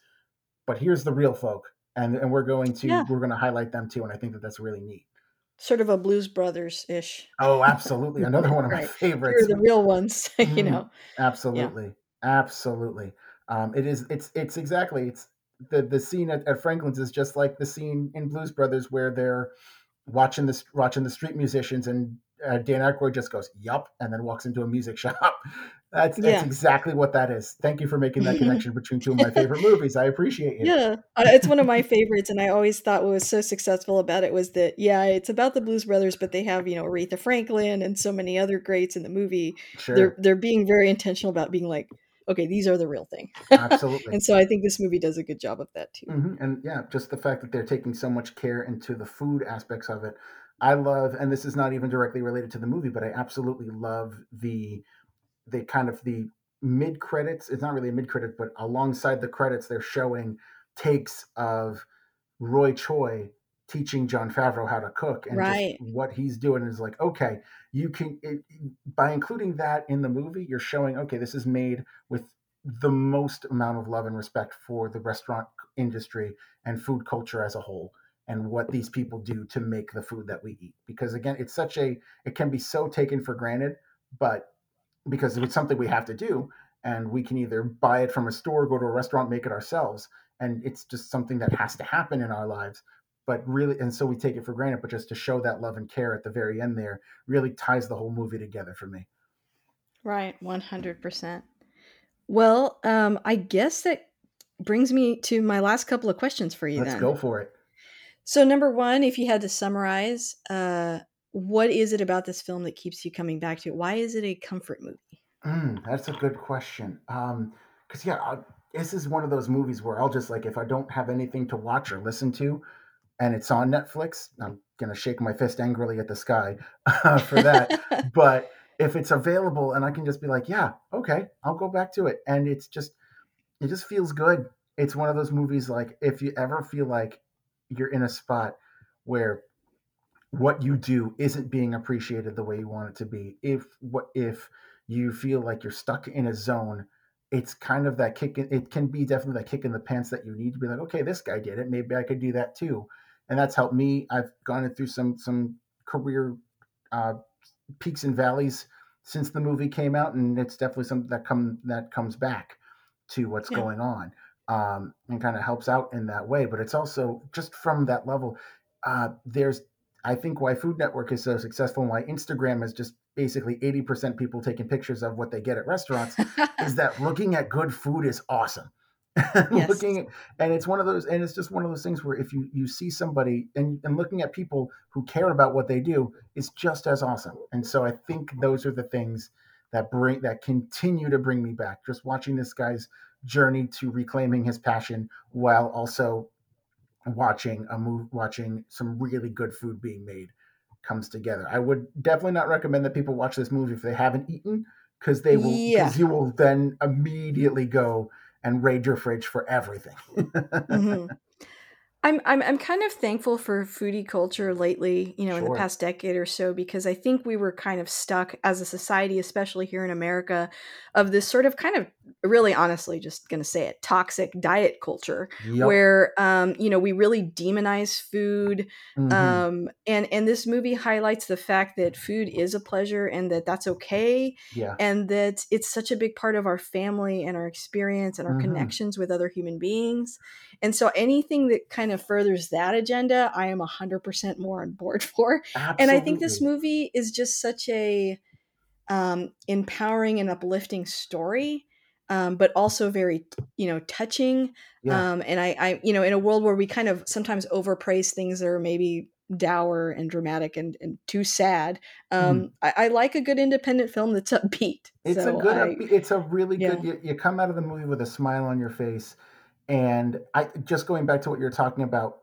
but here's the real folk and, and we're going to yeah. we're going to highlight them too and i think that that's really neat sort of a blues brothers ish oh absolutely another one of my favorites You're the real ones you mm-hmm. know absolutely yeah. absolutely um, it is it's it's exactly it's the the scene at, at Franklin's is just like the scene in Blues Brothers where they're watching the watching the street musicians and uh, Dan Aykroyd just goes "Yup" and then walks into a music shop. That's that's yeah. exactly what that is. Thank you for making that connection between two of my favorite movies. I appreciate it. Yeah, uh, it's one of my favorites, and I always thought what was so successful about it was that yeah, it's about the Blues Brothers, but they have you know Aretha Franklin and so many other greats in the movie. Sure. They're they're being very intentional about being like okay, these are the real thing. Absolutely. and so I think this movie does a good job of that too. Mm-hmm. And yeah, just the fact that they're taking so much care into the food aspects of it. I love, and this is not even directly related to the movie, but I absolutely love the the kind of the mid credits. It's not really a mid credit, but alongside the credits, they're showing takes of Roy Choi teaching Jon Favreau how to cook and right. what he's doing is like okay you can it, by including that in the movie you're showing okay this is made with the most amount of love and respect for the restaurant industry and food culture as a whole and what these people do to make the food that we eat because again it's such a it can be so taken for granted but because it's something we have to do and we can either buy it from a store go to a restaurant make it ourselves and it's just something that has to happen in our lives but really and so we take it for granted but just to show that love and care at the very end there really ties the whole movie together for me. Right 100% well um i guess that brings me to my last couple of questions for you let's then. go for it. So number one if you had to summarize uh what is it about this film that keeps you coming back to it? Why is it a comfort movie? Mm, that's a good question. Um because yeah I, this is one of those movies where i'll just like if i don't have anything to watch or listen to and it's on Netflix, I'm gonna shake my fist angrily at the sky uh, for that. but if it's available and I can just be like, yeah, okay, I'll go back to it, and it's just, it just feels good. It's one of those movies like if you ever feel like you're in a spot where what you do isn't being appreciated the way you want it to be, if what if you feel like you're stuck in a zone it's kind of that kick it can be definitely that kick in the pants that you need to be like okay this guy did it maybe i could do that too and that's helped me. I've gone through some some career uh, peaks and valleys since the movie came out, and it's definitely something that come that comes back to what's yeah. going on um, and kind of helps out in that way. But it's also just from that level. Uh, there's I think why Food Network is so successful and why Instagram is just basically 80% people taking pictures of what they get at restaurants is that looking at good food is awesome Yes. looking at, and it's one of those and it's just one of those things where if you you see somebody and, and looking at people who care about what they do is just as awesome and so i think those are the things that bring that continue to bring me back just watching this guy's journey to reclaiming his passion while also watching a move watching some really good food being made comes together i would definitely not recommend that people watch this movie if they haven't eaten because they will Yeah. because you will then immediately go and raid your fridge for everything. Hmm I'm I'm I'm kind of thankful for foodie culture lately, you know, in the sure. past decade or so because I think we were kind of stuck as a society, especially here in America, of this sort of kind of really honestly just going to say it, toxic diet culture yep where um you know, we really demonize food hmm um and and this movie highlights the fact that food is a pleasure and that that's okay yeah. and that it's such a big part of our family and our experience and our hmm connections with other human beings. And so anything that kind of furthers that agenda, I am 100% more on board for. And I think this movie is just such a um, empowering and uplifting story, um, but also very, you know, touching. yeah Um, and I, I, you know, in a world where we kind of sometimes overpraise things that are maybe dour and dramatic and, and too sad, um, I, I like a good independent film that's upbeat. it's a So good I, it's a really good you, you come out of the movie with a smile on your face and i just going back to what you're talking about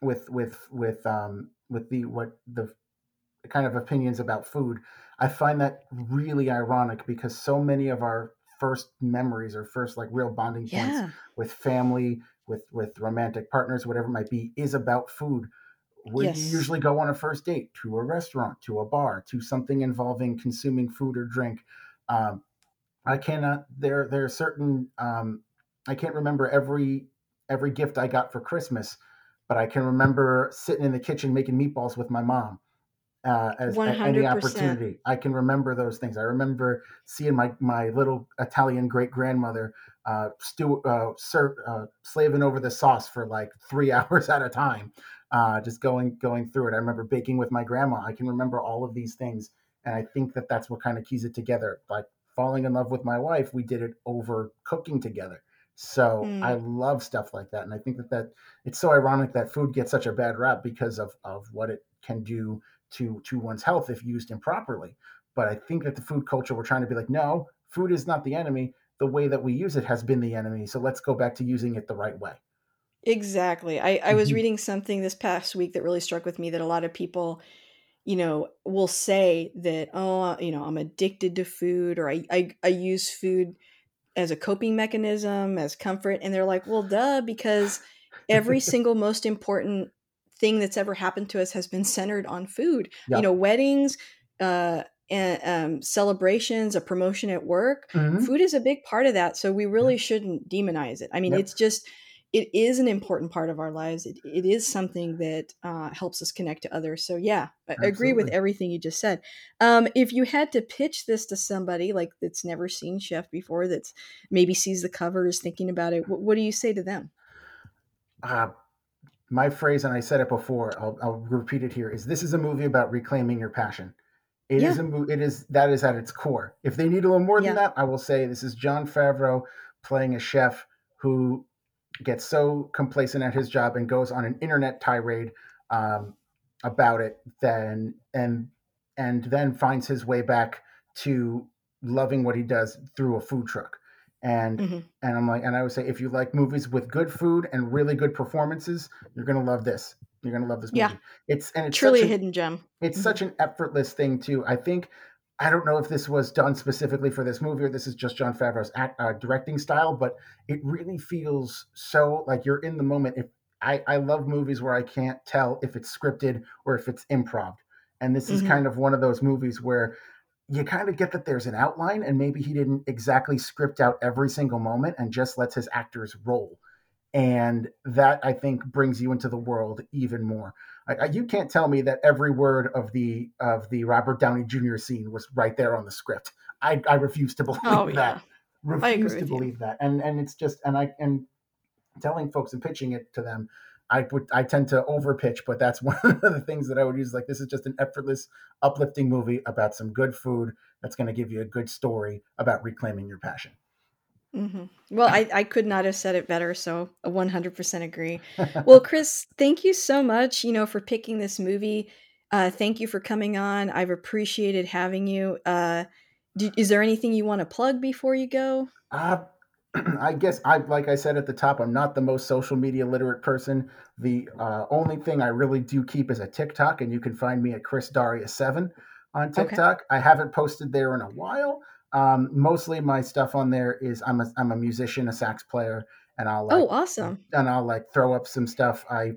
with with with um with the what the kind of opinions about food i find that really ironic because so many of our first memories or first like real bonding points yeah, with family with with romantic partners whatever it might be is about food where you usually go on a first date to a restaurant to a bar to something involving consuming food or drink um, I cannot. There, there are certain. Um, I can't remember every every gift I got for Christmas, but I can remember sitting in the kitchen making meatballs with my mom uh, as any 100%. opportunity. I can remember those things. I remember seeing my my little Italian great grandmother uh, stew, uh, serve, uh, slaving over the sauce for like three hours at a time, uh, just going going through it. I remember baking with my grandma. I can remember all of these things, and I think that that's what kind of keys it together. Like falling in love with my wife, we did it over cooking together. So I Mm. love stuff like that, and I think that that it's so ironic that food gets such a bad rap because of of what it can do to to one's health if used improperly. But I think that the food culture we're trying to be like, no, food is not the enemy. The way that we use it has been the enemy. So let's go back to using it the right way. Exactly. I, I was hmm reading something this past week that really struck with me that a lot of people, you know, will say that, oh, you know, I'm addicted to food or I, I, I use food as a coping mechanism, as comfort. And they're like, well, duh, because every single most important thing that's ever happened to us has been centered on food. You know, weddings, uh, and um, celebrations, a promotion at work, hmm food is a big part of that. So we really shouldn't demonize it. I mean, Yep. it's just, it is an important part of our lives. It, it is something that uh, helps us connect to others. So yeah, I agree with everything you just said. Um, if you had to pitch this to somebody like that's never seen Chef before, that's maybe sees the cover, is thinking about it, what, what do you say to them? Uh, my phrase, and I said it before, I'll, I'll repeat it here: is this is a movie about reclaiming your passion. It is Yeah, a movie. It is that is at its core. If they need a little more than that, I will say this is Jon Favreau playing a chef who gets so complacent at his job and goes on an internet tirade um, about it then and and then finds his way back to loving what he does through a food truck. And hmm and i'm like and i would say if you like movies with good food and really good performances you're to love this. You're to love this movie. Yeah, it's and it's truly a an hidden gem. it's hmm such an effortless thing too. I think I don't know if this was done specifically for this movie or this is just Jon Favreau's act, uh, directing style, but it really feels so like you're in the moment. If I, I love movies where I can't tell if it's scripted or if it's improv, and this is hmm kind of one of those movies where you kind of get that there's an outline and maybe he didn't exactly script out every single moment and just lets his actors roll and that I think brings you into the world even more. I, you can't tell me that every word of the of the Robert Downey Jr. scene was right there on the script. I, I refuse to Oh believe yeah, that. I agree Refuse to with you. believe that. And and it's just and I and telling folks and pitching it to them, I would I tend to overpitch, but that's one of the things that I would use. Like this is just an effortless, uplifting movie about some good food that's going to give you a good story about reclaiming your passion. Hmm Well, I, I could not have said it better, so I 100% agree. Well, Chris, thank you so much, you know, for picking this movie. Uh, thank you for coming on. I've appreciated having you. Uh, do, is there anything you want to plug before you go? Uh, I guess I like I said at the top, I'm not the most social media literate person. The uh, only thing I really do keep is a TikTok, and you can find me at Chris Daria Seven on Okay. TikTok. I haven't posted there in a while. Um, mostly my stuff on there is I'm a I'm a musician, a sax player, and I'll like Oh, awesome. and I'll like throw up some stuff. I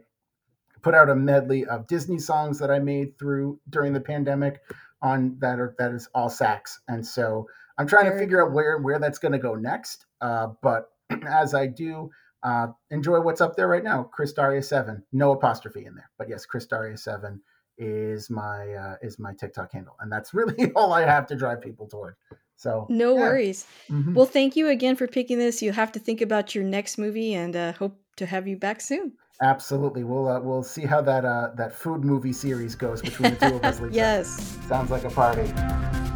put out a medley of Disney songs that I made through during the pandemic on that are that is all sax. And so I'm trying to Very figure out cool. where where that's going to go next. Uh, but as I do, uh, enjoy what's up there right now. Chris Daria seven, no apostrophe in there, but yes, Chris Daria seven is my uh, is my TikTok handle, and that's really all I have to drive people toward. So No yeah, worries. hmm Well, thank you again for picking this. You have to think about your next movie and uh, hope to have you back soon. absolutely. We'll uh, we'll see how that uh, that food movie series goes between the two of us, yes. Sounds like a party.